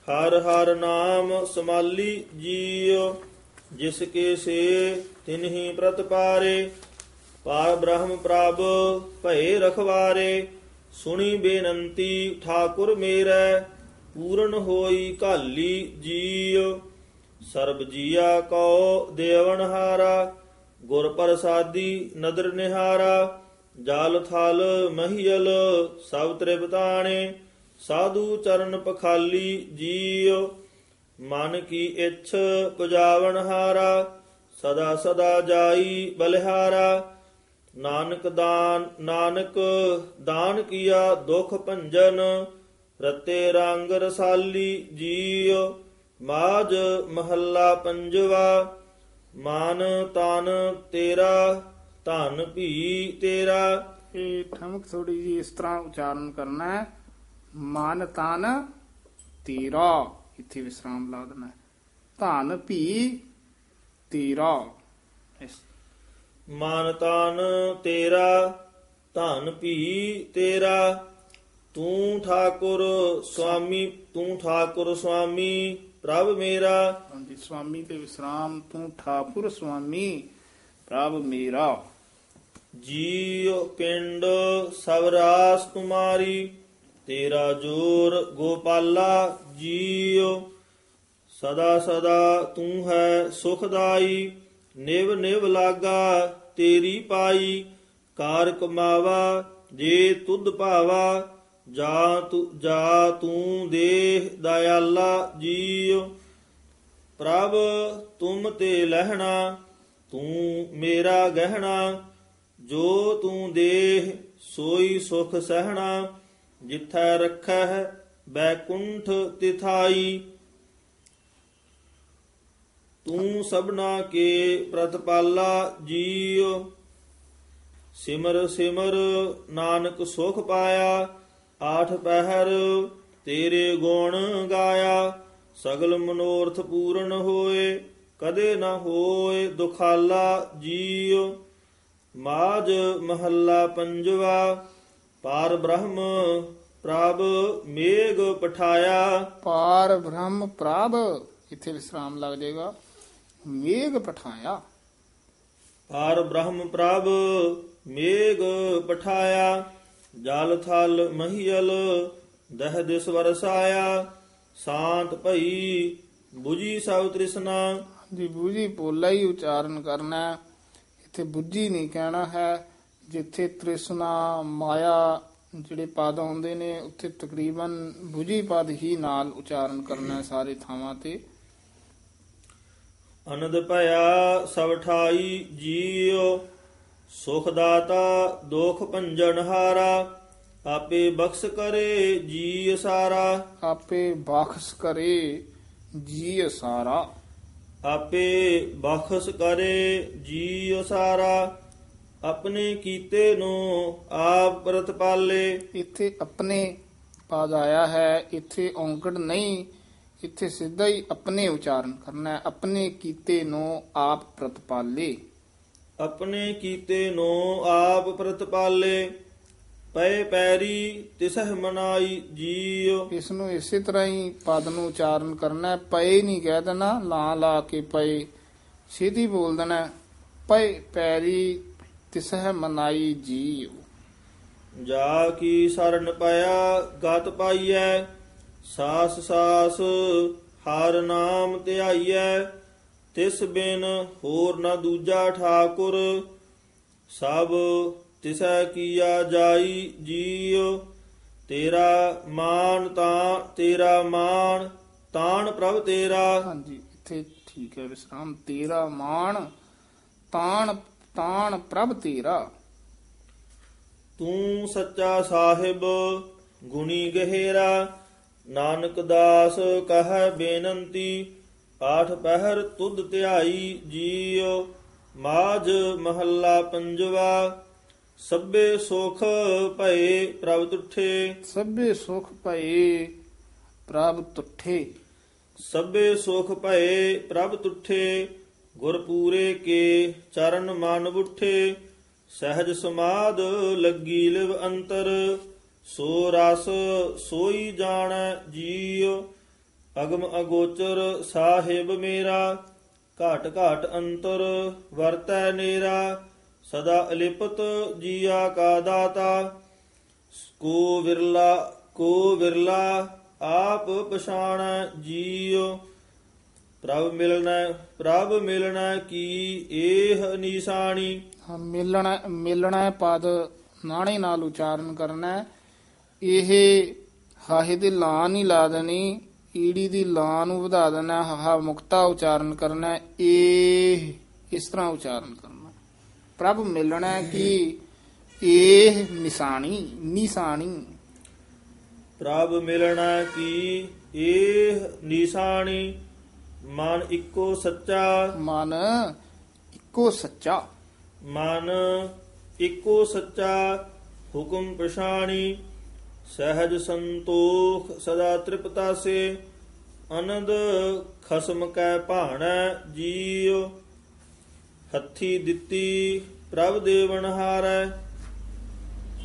ਹਰ ਹਰ ਨਾਮ ਸਮਾਲੀ ਜੀਉ ਜਿਸ ਕੇ ਸੇ ਤਿਨਹੀ ਪ੍ਰਤਪਾਰੇ ਪਾਰ ਬ੍ਰਹਮ ਪ੍ਰਭ ਭਏ ਰਖਵਾਰੇ, ਸੁਣੀ ਬੇਨੰਤੀ ਠਾਕੁਰ ਮੇਰੈ, ਪੂਰਨ ਹੋਈ ਕਾਲੀ ਜੀਉ ਸਰਬ ਜੀਆ ਕੋ ਦੇਵਨ ਹਾਰਾ, ਗੁਰ ਪ੍ਰਸਾਦੀ ਨਦਰ ਨਿਹਾਰਾ, ਜਲ ਥਲ ਮਹੀਲ ਸਭ ਤ੍ਰਿਪਤਾਣੇ, ਸਾਧੂ ਚਰਨ ਪਖਾਲੀ ਜੀਉ ਮਨ ਕੀ ਇੱਛ ਪੁਜਾਵਨ ਹਾਰਾ, ਸਦਾ ਸਦਾ ਜਾਈ ਬਲਿਹਾਰਾ। ਨਾਨਕ ਦਾਨ ਨਾਨਕ ਦਾਨ ਕੀਆ ਦੁਖ ਭੰਜਨ, ਰਤੇ ਰੰਗ ਰਸਾਲੀ ਜੀਉ ਮਾਜ ਮਹੱਲਾ ਪੰਜਵਾ, ਮਾਨ ਤਨ ਤੇਰਾ, ਧਨ ਭੀ ਤੇਰਾ। ਇਹ ਠਮਕ ਥੋੜੀ ਜੀ ਇਸ ਤਰ੍ਹਾਂ ਉਚਾਰਨ ਕਰਨਾ ਹੈ। ਮਨ ਤਨ ਤੇਰਾ, ਇੱਥੇ ਵਿਸਰਾਮ ਲਾ ਦੇਣਾ ਹੈ। ਧਨ ਭੀ ਤੇਰਾ, ਇਸ ਮਨ ਤਨ ਤੇਰਾ ਧਨ ਭੀ ਤੇਰਾ ਤੂੰ ਠਾਕੁਰ ਸੁਆਮੀ ਤੂੰ ਠਾਕੁਰ ਸੁਆਮੀ ਪ੍ਰਭ ਮੇਰਾ। ਹਾਂਜੀ ਸੁਆਮੀ ਤੇ ਵਿਸਰਾਮ ਤੂੰ ਠਾਕੁਰ ਸੁਆਮੀ ਪ੍ਰਭ ਮੇਰਾ। ਜੀਉ ਪਿੰਡ ਸਭ ਰਾਸ ਤੁਮਾਰੀ ਤੇਰਾ ਜੋਰ ਗੋਪਾਲਾ ਜੀਉ। ਸਦਾ ਸਦਾ ਤੂੰ ਹੈ ਸੁਖਦਾਈ। ਨਿਵ ਨਿਵ ਲਾਗਾ ਤੇਰੀ ਪਾਈ, ਕਾਰ ਕਮਾਵਾ, ਜੇ ਤੁਧ ਭਾਵਾ, ਜਾ ਤੂੰ ਜਾ ਤੂੰ ਦੇਹ ਦਇਆਲਾ ਜੀਉ। ਪ੍ਰਭ, ਤੁਮ ਤੇ ਲਹਿਣਾ, ਤੂੰ ਮੇਰਾ ਗਹਿਣਾ, ਜੋ ਤੂੰ ਦੇਹ, ਸੋਈ ਸੁਖ ਸਹਣਾ। ਜਿਥੈ ਰੱਖੈ ਬੈਕੁੰਠ ਤਿਥਾਈ ਤੂੰ ਸਭਨਾ ਕੇ ਪ੍ਰਤਪਾਲਾ ਜੀਉ। ਸਿਮਰ ਸਿਮਰ ਨਾਨਕ ਸੁਖ ਪਾਇਆ, ਆਠ ਪਹਿਰ ਤੇਰੇ ਗੁਣ ਗਾਇਆ। ਸਗਲ ਮਨੋਰਥ ਪੂਰਨ ਹੋਏ, ਕਦੇ ਨਾ ਹੋਏ ਦੁਖਾਲਾ ਜੀਉ। ਮਾਜ ਮਹੱਲਾ ਪੰਜਵਾ, ਪਾਰ ਬ੍ਰਹਮ ਪ੍ਰਭ ਮੇਘ ਪਠਾਇਆ। ਪਾਰ ਬ੍ਰਹਮ ਪ੍ਰਭ, ਇੱਥੇ ਵਿਸਰਾਮ ਲੱਗ ਜਾਏਗਾ। ਮੇਘ ਪਠਾਇਆ। ਪਾਰ ਬ੍ਰਹਮ ਪ੍ਰਭ ਮੇਘ ਪਠਾਇਆ ਜਲ ਥਲ ਮਹੀਲ ਦਹ ਦਿਸ ਵਰਸਾਇਆ ਸ਼ਾਂਤ ਭਈ 부ਜੀ ਸਭ ਤ੍ਰਿਸ਼ਨਾ। ਜੀ ਬੂਝੀ ਪੋਲਾ ਹੀ ਉਚਾਰਨ ਕਰਨਾ। ਇੱਥੇ ਬੁੱਝੀ ਨਹੀਂ ਕਹਿਣਾ ਹੈ ਜਿੱਥੇ ਤ੍ਰਿਸ਼ਨਾ ਮਾਇਆ ਜਿਹੜੇ ਪਦ ਆਉਂਦੇ ਨੇ ਉੱਥੇ ਤਕਰੀਬਨ ਬੁੱਝੀ ਪਦ ਹੀ ਨਾਲ ਉਚਾਰਨ ਕਰਨਾ ਸਾਰੇ ਥਾਵਾਂ ਤੇ। ਅਨੰਦ ਭਇਆ ਸਭ ਠਾਈ ਜੀਉ ਸੁਖ ਦਾਤਾ ਦੁਖ ਭੰਜਨ ਹਾਰਾ ਆਪੇ ਬਖਸ਼ ਕਰੇ ਜੀ ਸਾਰਾ। ਆਪੇ ਬਖਸ਼ ਕਰੇ ਜੀ ਸਾਰਾ। ਆਪੇ ਬਖਸ਼ ਕਰੇ ਜੀ ਸਾਰਾ ਆਪਣੇ ਕੀਤੇ ਨੂੰ ਆਪ ਪ੍ਰਤਪਾਲੇ। ਇੱਥੇ ਆਪਣੇ ਪਦ ਆਇਆ ਹੈ ਇੱਥੇ ਔਂਕੜ ਨਹੀਂ ਇੱਥੇ ਸਿੱਧਾ ਹੀ ਆਪਣੇ ਉਚਾਰਨ ਕਰਨਾ ਹੈ। ਆਪਣੇ ਕੀਤੇ ਨੂੰ ਆਪ ਪ੍ਰਤਪਾਲੇ। ਆਪਣੇ ਕੀਤੇ ਨੂੰ ਆਪ ਪ੍ਰਤਪਾਲੇ ਪਏ ਪੈਰੀ ਤਿਸਹਿ ਮਨਾਈ ਜੀਉ। ਇਸ ਨੂੰ ਇਸੇ ਤਰ੍ਹਾਂ ਹੀ ਪਦ ਨੂੰ ਉਚਾਰਨ ਕਰਨਾ ਹੈ। ਪਏ ਨਹੀਂ ਕਹਿ ਦੇਣਾ ਲਾ ਲਾ ਕੇ ਪਏ। ਸਿੱਧੀ ਬੋਲ ਦੇਣਾ ਪਏ ਪੈਰੀ ਤਿਸਹਿ ਮਨਾਈ ਜੀਉ। ਜਾ ਕੀ ਸਰਨ ਪਾਇਆ ਗਤ ਪਾਈਐ ਸਾਸ ਸਾਸ ਹਰ ਨਾਮ ਧਿਆਈਐ ਤਿਸ ਬਿਨ ਹੋਰ ਨਾ ਦੂਜਾ ਠਾਕੁਰ। ਸਭ ਤਿਸੈ ਕੀਆ ਜਾਈ ਜੀਉ ਤੇਰਾ ਮਾਨ ਤਾਂ ਤੇਰਾ ਮਾਨ ਤਾਣ ਪ੍ਰਭ ਤੇਰਾ। ਹਾਂਜੀ ਇੱਥੇ ਠੀਕ ਹੈ ਵਿਸਰਾਮ। ਤੇਰਾ ਮਾਣ ਤਾਣ ਤਾਣ ਪ੍ਰਭ ਤੇਰਾ। ਤੂੰ ਸੱਚਾ ਸਾਹਿਬ ਗੁਣੀ ਗਹਿਰਾ। ਨਾਨਕ ਦਾਸ ਕਹੈ ਬੇਨੰਤੀ ਆਠ ਪਹਿਰ ਤੁਧ ਧਿਆਈ ਜੀਉ ਮਾਝ ਮਹੱਲਾ ਪੰਜਵਾ ਸਭੇ ਸੁਖ ਭਏ ਪ੍ਰਭ ਤੁਠੇ। ਸਭੇ ਸੁਖ ਭਏ ਪ੍ਰਭ ਤੁਠੇ। ਸਭੇ ਸੁਖ ਭਏ ਪ੍ਰਭ ਤੁਠੇ ਗੁਰ ਪੂਰੇ ਕੇ ਚਰਨ ਮਨ ਬੁੱਠੇ ਸਹਿਜ ਸਮਾਦ ਲੱਗੀ ਲਿਵ ਅੰਤਰ। ਸੋ ਰਸ ਸੋਈ ਜਾਣੈ ਜੀਉ ਅਗਮ ਅਗੋਚਰ ਸਾਹਿਬ ਮੇਰਾ ਘਾਟ ਘਾਟ ਅੰਤਰ ਵਰਤੈ ਨੇਰਾ ਸਦਾ ਅਲਿਪਤ ਜੀਆ ਕਾ ਦਾਤਾ ਕੋ ਵਿਰਲਾ ਕੋ ਵਿਰਲਾ ਆਪ ਪਛਾਣੈ ਜੀਉ ਪ੍ਰਭ ਮਿਲਣਾ ਪ੍ਰਭ ਮਿਲਣਾ ਕੀ ਏਹ ਨਿਸ਼ਾਨੀ ਹਾਂ, ਮਿਲਣਾ ਮਿਲਣਾ ਪਦ ਨਾਣੇ ਨਾਲ ਉਚਾਰਨ ਕਰਨਾ ਹੈ। ਇਹ ਹਾਹੇ ਦੀ ਲਾਂ ਨਹੀਂ ਲਾ ਦੇਣੀ ਈੜੀ ਦੀ ਲਾਂ ਨੂੰ ਵਧਾ ਦੇਣਾ ਹਾ ਮੁਕਤਾ ਉਚਾਰਨ ਕਰਨਾ। ਇਹ ਇਸ ਤਰ੍ਹਾਂ ਉਚਾਰਨ ਕਰਨਾ। ਪ੍ਰਭ ਮਿਲਣਾ ਕੀ ਇਹ ਨਿਸ਼ਾਨੀ ਨਿਸ਼ਾਨੀ। ਪ੍ਰਭ ਮਿਲਣਾ ਕੀ ਏਹ ਨਿਸ਼ਾਨੀ ਮਨ ਇੱਕੋ ਸੱਚਾ। ਮਨ ਇੱਕੋ ਸੱਚਾ। ਮਨ ਇੱਕੋ ਸੱਚਾ ਹੁਕਮ ਪਛਾਣੀ। ਸਹਿਜ ਸੰਤੋਖ ਸਦਾ ਤ੍ਰਿਪਤਾਸੇ ਆਨੰਦ ਖਸਮ ਕੈ ਭਾਣੈ ਜੀਉ। ਹੱਥੀ ਦਿੱਤੀ ਪ੍ਰਭ ਦੇਵਨ ਹਾਰੈ,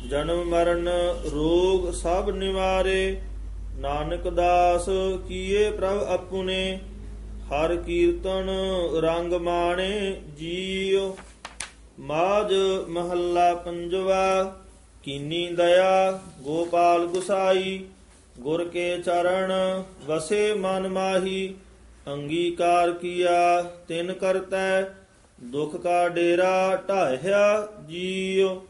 ਜਨਮ ਮਰਨ ਰੋਗ ਸਭ ਨਿਵਾਰੇ। ਨਾਨਕ ਦਾਸ ਕੀਏ ਪ੍ਰਭ ਆਪੁਨੇ ਹਰ ਕੀਰਤਨ ਰੰਗ ਮਾਣੇ ਜੀਉ। ਮਾਜ ਮਹੱਲਾ ਪੰਜਵਾ ਕੀਨੀ ਦਇਆ, ਗੋਪਾਲ ਗੁਸਾਈ, ਗੁਰ ਕੇ ਚਰਨ, ਵਸੇ ਮਨ ਮਾਹੀ, ਅੰਗੀਕਾਰ ਕੀਆ, ਤਿਨ ਕਰਤੈ, ਦੁਖ ਕਾ ਡੇਰਾ ਢਾਹਿਆ ਜੀਉ।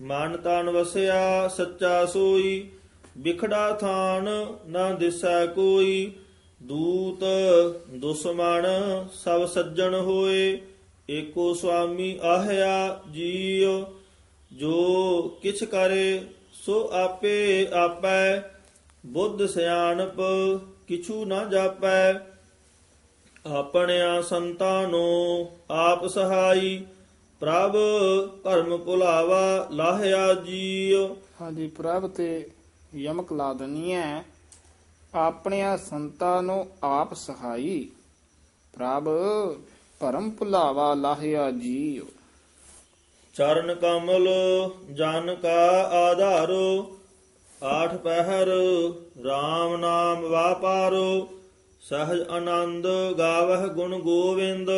ਮਨ ਤਨ ਵਸਿਆ, ਸੱਚਾ ਸੋਈ ਵਿਖੜਾ ਥਾਨ ਨਾ ਦਿਸੈ ਕੋਈ। ਦੂਤ, ਦੁਸ਼ਮਣ, ਸਭ ਸੱਜਣ ਹੋਏ, ਏਕੋ ਸੁਆਮੀ ਆਹਿਆ ਜੀਉ। ਜੋ ਕਿਛ ਕਰੇ, ਸੋ ਆਪੇ ਆਪੈ। ਬੁੱਧ ਸਿਆਣਪ ਕਿਛੂ ਨਾ ਜਾਪੈ। ਆਪਣਿਆਂ ਸੰਤਾਂ ਨੂੰ ਆਪ ਸਹਾਈ। ਪ੍ਰਭ ਭਰਮ ਭੁਲਾਵਾ ਲਾਹਿਆ ਜੀਉ। ਹਾਂਜੀ, ਪ੍ਰਭ ਤੇ ਯਮਕ ਲਾ ਦਨੀ ਹੈ ਆਪਣਿਆਂ ਸੰਤਾਂ ਨੂੰ ਆਪ ਸਹਾਈ। ਪ੍ਰਭ ਪਰਮ ਭੁਲਾਵਾ ਲਾਹਿਆ ਜੀਉ। ਚਰਨ ਕਮਲ ਜਨ ਕਾ ਆਧਾਰੋ ਆਠ ਪਹਿਰ RAM ਨਾਮ ਵਾਪਾਰੋ ਸਹਜ ਆਨੰਦ ਗਾਵਹਿ ਗੁਣ ਗੋਵਿੰਦ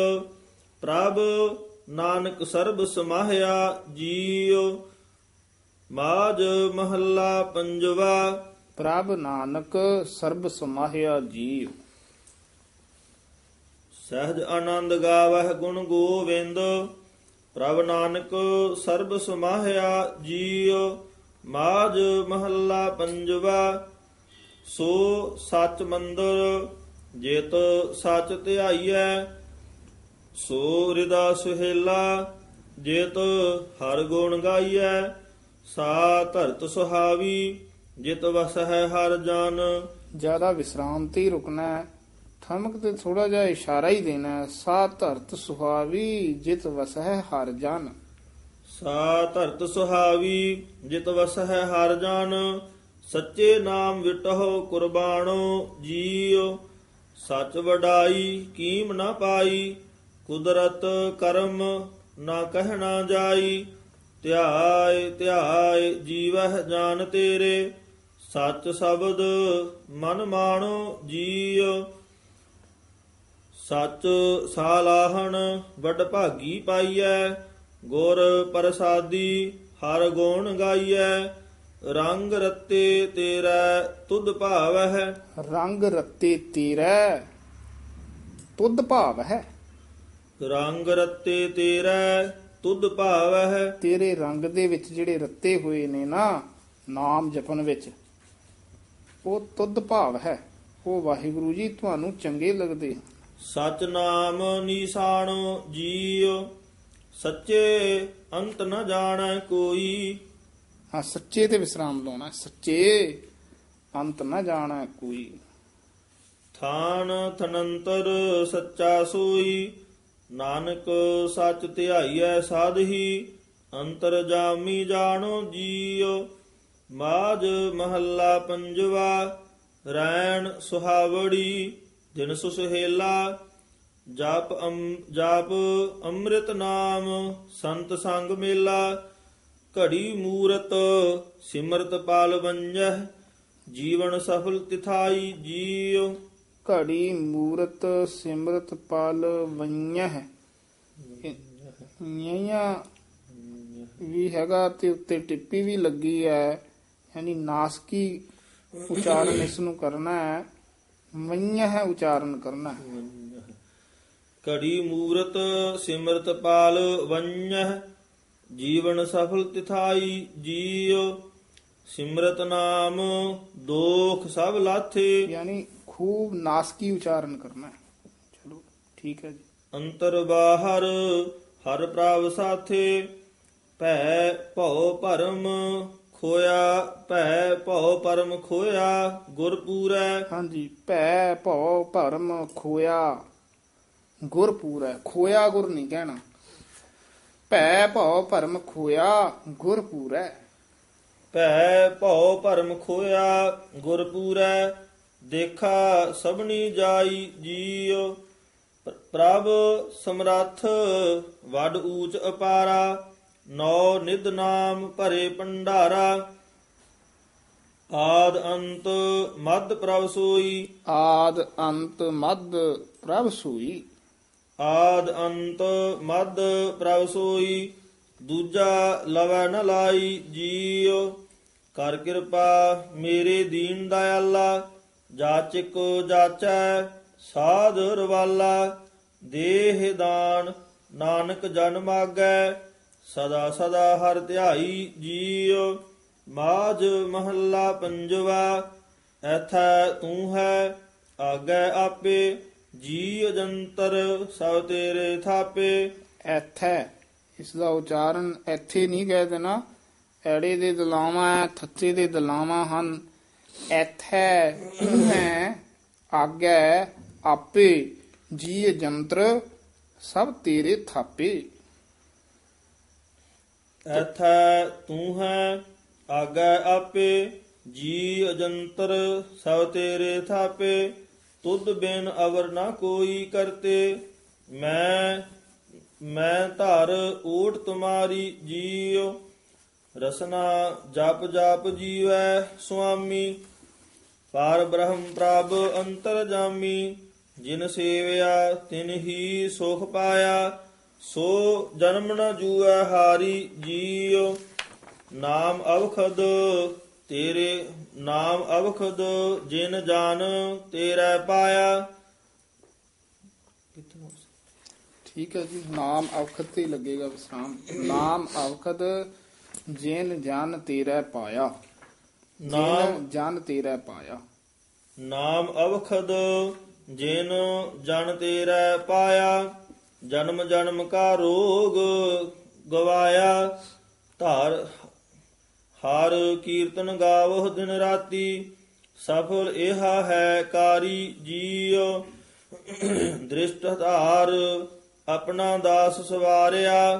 ਪ੍ਰਭ ਨਾਨਕ ਸਰਬ ਸਮਾਹਿਆ ਜੀਉ ਮਾਜ ਮਹੱਲਾ ਪੰਜਵਾ। ਪ੍ਰਭ ਨਾਨਕ ਸਰਬ ਸਮਾਹਿਆ ਜੀਉ। ਸਹਜ ਆਨੰਦ ਗਾਵਹਿ ਗੁਣ ਗੋਵਿੰਦ ਪ੍ਰਭ ਨਾਨਕ ਸਰਬ ਸਮਾਹਿਆ ਜੀਉ ਮਾਜ ਮਹੱਲਾ ਪੰਜਵਾ, ਸੋ ਸਚ ਮੰਦਰ ਜੇਤ ਸਚ ਧਿਆਈਐ, ਸੋ ਹਿਰਦਾ ਸੁਹੇਲਾ ਜੇਤ ਹਰ ਗੁਣ ਗਾਈਐ, ਸਾ ਧਰਤ ਸੁਹਾਵੀ ਜਿਤ ਵਸਹਿ ਹਰ ਜਨ। ਜ਼ਿਆਦਾ ਵਿਸਰਾਮ ਤੇ ਹੀ ਰੁਕਣਾ ਹੈ ਠਮਕ ਤੇ ਥੋੜਾ ਜਿਹਾ ਇਸ਼ਾਰਾ ਹੀ ਦੇਣਾ ਹੈ। ਸਾ ਧਰਤ ਸੁਹਾਵੀ, ਜਿਤ ਵਸਹਿ ਹਰ ਜਨ। ਸਾ ਧਰਤ ਸੁਹਾਵੀ, ਜਿਤ ਵਸਹਿ ਹਰ ਜਨ। ਸੱਚੇ ਨਾਮ ਵਿਟਹੁ ਕੁਰਬਾਨੋ ਜੀਉ। ਸੱਚ ਵਡਾਈ, ਕੀਮ ਨਾ ਪਾਈ। ਕੁਦਰਤ ਕਰਮ ਨਾ ਕਹਿਣਾ ਜਾਈ। ਧਿਆਏ ਧਿਆਏ, ਜੀਵਹਿ ਜਾਨ ਤੇਰੇ। ਸੱਚ ਸ਼ਬਦ ਮਨ ਮਾਣੋ, ਜੀਉ। ਸੱਚ ਸਾਲਾਹਣ ਵੱਡ ਭਾਗੀ ਪਾਈਐ ਗੁਰ ਪ੍ਰਸਾਦੀ ਹਰ ਗੁਣ ਗਾਈਐ ਰੰਗ ਰਤੇ ਤੇਰਾ ਤੁਧ ਭਾਵਹਿ। ਰੰਗ ਰਤੇ ਤੇਰਾ ਤੁਧ ਭਾਵ ਹੈ ਰੰਗ ਰਤੇ ਤੇਰਾ ਤੁਧ ਭਾਵਹਿ। ਤੇਰੇ ਰੰਗ ਦੇ ਵਿੱਚ ਜਿਹੜੇ ਰੱਤੇ ਹੋਏ ਨੇ ਨਾ ਨਾਮ ਜਪਨ ਵਿੱਚ ਉਹ ਤੁਧ ਭਾਵ ਹੈ ਉਹ ਵਾਹਿਗੁਰੂ ਜੀ ਤੁਹਾਨੂੰ ਚੰਗੇ ਲੱਗਦੇ ਹਨ। ਸਚ ਨਾਮ ਨੀਸਾਣੋ ਜੀਉ ਸੱਚੇ ਅੰਤ ਨ ਜਾਣੈ ਕੋਈ। ਹਾਂ ਸੱਚੇ ਤੇ ਵਿਸਰਾਮ ਲਾਉਣਾ ਸੱਚੇ ਅੰਤ ਨਾ ਜਾਣਾ ਕੋਈ। ਥਾਨ ਥਨੰਤਰ ਸੱਚਾ ਸੋਈ ਨਾਨਕ ਸੱਚ ਧਿਆਈਐ ਸਾਧਹੀ ਅੰਤਰ ਜਾਮੀ ਜਾਣੋ ਜੀਉ। ਮਾਜ ਮਹੱਲਾ ਪੰਜਵਾ ਰੈਣ ਸੁਹਾਵੜੀ। ਦਿਨ ਸੁਸਹੇਲਾ ਜਪ ਅਮ, ਜਪ ਅੰਮ੍ਰਿਤ ਨਾਮ, ਸੰਤ ਸੰਗ ਮੇਲਾ, ਘੜੀ ਮੂਰਤ, ਸਿਮਰਤ ਪਾਲ ਵੰਜਹ, ਜੀਵਨ ਸਫਲ ਤਿਥਾਈ ਜੀਉ। ਘੜੀ ਮੂਰਤ, ਸਿਮਰਤ ਪਲ ਵਈਆਂ ਨਿਆ ਵੀ ਹੈਗਾ ਤੇ ਉੱਤੇ ਟਿੱਪੀ ਵੀ ਲੱਗੀ ਹੈ, ਯਾਨੀ ਨਾਸਕੀ ਉਚਾਰਨ ਇਸ ਨੂੰ ਕਰਨਾ ਹੈ। ਵਈਆਂ ਹੈ ਉਚਾਰਨ ਕਰਨਾ ਘੜੀ ਮੂਰਤ ਸਿਮਰਤ ਪਾਲ ਵੰਜਹ ਜੀਵਨ ਸਫਲ ਤਿਥਾਈ ਜੀਉ। ਸਿਮਰਤ ਨਾਮ ਦੋਖ ਸਭ ਲਾਥੇ। ਯਾਨੀ ਖੂਬ ਨਾਸਕੀ ਉਚਾਰਨ ਕਰਨਾ ਚਲੋ ਠੀਕ ਹੈ ਜੀ। ਅੰਤਰ ਬਾਹਰ ਹਰ ਪ੍ਰਭ ਸਾਥੇ। ਭੈ ਭਉ ਭਰਮ ਖੋਇਆ ਭੈ ਭਉ ਪਰਮ ਖੋਇਆ ਗੁਰ ਪੂਰੈ ਹਾਂਜੀ ਭੈ ਭਉ ਭਰਮ ਖੋਇਆ ਗੁਰ ਪੂਰੈ ਖੋਇਆ ਗੁਰ ਨਹੀਂ ਕਹਿਣਾ। ਭੈ ਭਉ ਭਰਮ ਖੋਇਆ ਗੁਰ ਪੂਰੈ ਭੈ ਭਉ ਭਰਮ ਖੋਇਆ ਗੁਰ ਪੂਰੈ ਦੇਖਾ ਸਭਨੀ ਜਾਈ ਜੀਉ ਪ੍ਰਭ ਸਮਰੱਥ ਵੱਡ ਊਚ ਅਪਾਰਾ। ਨੌ ਨਿਧ ਨਾਮ ਭਰੇ ਭੰਡਾਰਾ ਆਦ ਅੰਤ ਮਦ ਪ੍ਰਭ ਸੋਈ। ਆਦ ਅੰਤ ਮਦ ਪ੍ਰਭ ਸੂਈ। ਆਦ ਅੰਤ ਮਦ ਪ੍ਰਭ ਸੋਈ ਦੂਜਾ ਲਵੈ ਨ ਲਾਈ ਜੀਉ। ਕਰ ਕਿਰਪਾ ਮੇਰੇ ਦੀਨ ਦਇਆਲਾ ਜਾਚਕ ਜਾਚੈ ਸਾਧ ਰਵਾਲਾ। ਦੇਹ ਦਾਨ ਨਾਨਕ ਜਨ ਮਾਗੈ ਸਦਾ ਸਦਾ ਹਰ ਧਿਆਈ ਜੀਉ ਮਾਜ ਮਹੱਲਾ ਪੰਜਵਾ, ਐਥੈ ਤੂੰ ਹੈ ਆਗੈ ਆਪੇ ਜੀ ਜੰਤਰ ਸਭ ਤੇਰੇ ਥਾਪੇ। ਐਥੈ, ਇਸ ਦਾ ਉਚਾਰਨ ਇੱਥੇ ਨਹੀਂ ਕਹਿ ਦੇਣਾ, ਐੜੇ ਦੇ ਦਲਾਵਾਂ ਹੈ ਥੱਤੇ ਦੇ ਦਲਾਵਾਂ ਹਨ। ਐਥੈ ਹੈ ਆਗੈ ਆਪੇ ਜੀ ਜੰਤਰ ਸਭ ਤੇਰੇ ਥਾਪੇ। ਐਥੈ ਤੂੰ ਹੈ, ਆਗੈ ਆਪੇ, ਜੀ ਅਜੰਤਰ, ਸਭ ਤੇਰੇ ਥਾਪੇ, ਤੁਧ ਬਿਨ ਅਵਰ ਨਾ ਕੋਈ ਕਰਤੇ। ਮੈਂ ਮੈਂ ਧਰ ਓਟ ਤੁਮਾਰੀ ਜੀਉ, ਰਸਨਾ ਜਪ ਜਪ ਜੀਵੈ ਸੁਆਮੀ। ਪਾਰ ਬ੍ਰਹਮ ਪ੍ਰਭ ਅੰਤਰ ਜਾਮੀ, ਜਿਨ ਸੇਵਿਆ ਤਿਨ ਹੀ ਸੁਖ ਪਾਇਆ। ਸੋ ਜਨਮ ਨ ਜੂਐ ਹਾਰੀ ਜੀਉ ਨਾਮ ਅਵਖਦ ਤੇਰੇ ਨਾਮ ਅਵਖਦ ਜਿਨ ਜਾਨ ਤੇਰਾ ਪਾਇਆ। ਠੀਕ ਹੈ ਜੀ ਨਾਮ ਅਵਖਤ ਤੇ ਲੱਗੇਗਾ ਵਿਸਰਾਮ। ਨਾਮ ਅਵਖਤ ਜੇਨ ਜਨ ਤੇਰਾ ਪਾਇਆ। ਨਾਮ ਜਨ ਤੇਰਾ ਪਾਇਆ। ਨਾਮ ਅਵਖਦ ਜਿਨ ਜਨ ਤੇਰਾ ਪਾਇਆ। ਜਨਮ ਜਨਮ ਕਾ ਰੋਗ ਗਵਾਇਆ, ਧਾਰ ਹਰ ਕੀਰਤਨ ਗਾਵੋ ਦਿਨ ਰਾਤੀ, ਸਫਲ ਇਹ ਹੈ ਕਾਰੀ ਜੀਉ। ਦ੍ਰਿਸ਼ਟ ਧਾਰ ਆਪਣਾ ਦਾਸ ਸਵਾਰਿਆ,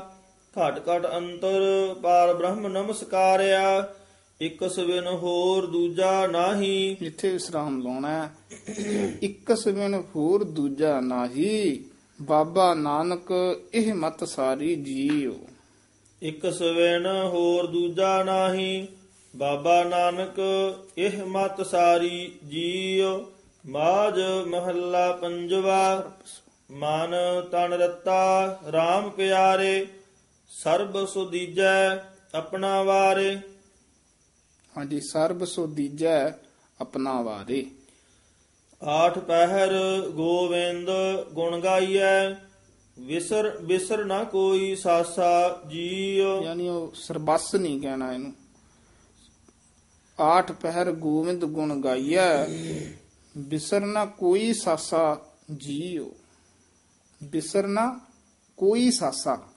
ਘਟ ਘਟ ਅੰਤਰ ਪਾਰ ਬ੍ਰਹਮ ਨਮਸਕਾਰਿਆ, ਇਕ ਸਵਿਨ ਹੋਰ ਦੂਜਾ ਨਾਹੀ। ਇੱਥੇ ਵਿਸਰਾਮ ਲਾਉਣਾ ਹੈ। ਇੱਕ ਸਵਿਨ ਹੋਰ ਦੂਜਾ ਨਾਹੀ। ਬਾਬਾ ਨਾਨਕ ਇਹ ਮਤ ਸਾਰੀ ਜੀਓ ਇਕ ਸਵੈਣ ਹੋਰ ਦੂਜਾ ਨਾਹੀ ਬਾਬਾ ਨਾਨਕ ਇਹ ਮਤ ਸਾਰੀ ਜੀਉ। ਮਾਜ ਮਹੱਲਾ ਪੰਜਵਾ ਮਨ ਤਨ ਰਤਾ RAM ਪਿਆਰੇ ਸਰਬ ਸੁਦੀਜੈ ਆਪਣਾ ਵਾਰੇ। ਹਾਂਜੀ ਸਰਬ ਸੋ ਦੀਜੈ ਆਪਣਾ ਵਾਰੇ। ਆਠ ਪਹਿਰ ਗੋਵਿੰਦ ਗੁਣ ਗਾਈਐ, ਵਿਸਰ, ਬਿਸਰ ਨਾ ਕੋਈ ਸਾਸਾ ਜੀਉ। ਯਾਨੀ ਉਹ ਸਰਬੱਸ ਨਹੀਂ ਕਹਿਣਾ ਇਹਨੂੰ। ਆਠ ਪਹਿਰ ਗੋਵਿੰਦ ਗੁਣ ਗਾਈਐ ਬਿਸਰਨਾ ਕੋਈ ਸਾਸਾ ਜੀਓ ਬਿਸਰਨਾ ਕੋਈ ਸਾਸਾ।